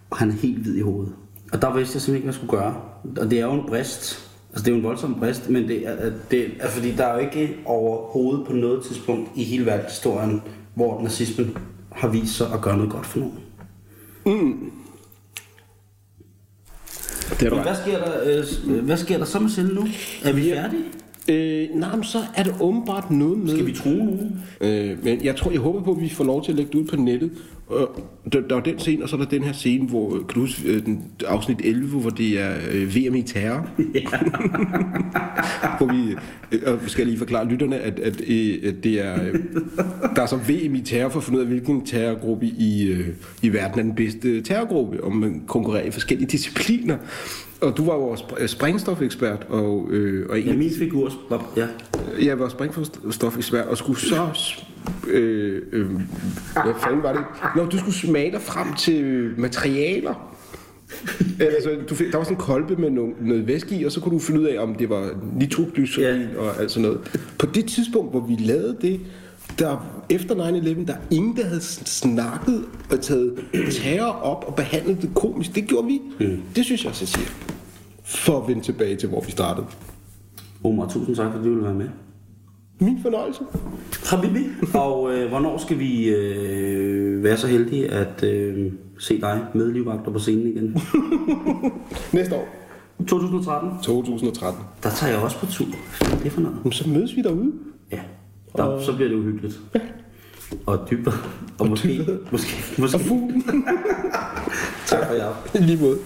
Og han er helt hvid i hovedet. Og der vidste jeg simpelthen ikke, hvad jeg skulle gøre. Og det er jo en brist. Altså det er jo en voldsom brist, men det er, det er fordi der er jo ikke overhovedet på noget tidspunkt i hele verdenshistorien, hvor nazismen har vist sig at gøre noget godt for nogen. Det er Men hvad sker der, øh, hvad sker der så med Sille nu? Er vi færdige? Øh, nej, men så er det åbenbart noget med... Skal vi tro nogen? Øh, men jeg tror, jeg håber på, at vi får lov til at lægge det ud på nettet. Og der, der er den scene, og så er der den her scene, hvor, huske, øh, den, afsnit 11, hvor det er øh, VM i terror. hvor vi, øh, og skal lige forklare lytterne, at, at, øh, at det er, øh, der er så VM i terror for at finde ud af, hvilken terrorgruppe i, øh, i verden er den bedste terrorgruppe, om man konkurrerer i forskellige discipliner. Og du var jo vores spr- sprængstofekspert, og, øh, og en Ja, min figur... var- Ja. jeg var sprængstofekspert og skulle så... Øh, øh, hvad fanden var det? Nå, du skulle smage dig frem til materialer. altså, du fik, der var sådan en kolbe med noget, noget væske i, og så kunne du finde ud af, om det var nitroglycerin Ja. og alt sådan noget. På det tidspunkt, hvor vi lavede det, der, efter 9-11, der er ingen, der havde snakket og taget terror op og behandlet det komisk. Det gjorde vi. Mm. Det synes jeg, så siger. For at vende tilbage til, hvor vi startede. Omar, tusind tak, fordi du ville være med. Min fornøjelse. Habibi. Og øh, hvornår skal vi øh, være så heldige at øh, se dig med livvagter på scenen igen? Næste år. 2013. 2013. Der tager jeg også på tur. Hvad er det for noget? Så mødes vi derude. Ja, der, så bliver det uhyggeligt. Og dybere. Og, måske, dybere. måske, måske. Og fuglen. Tak for jer. I lige måde.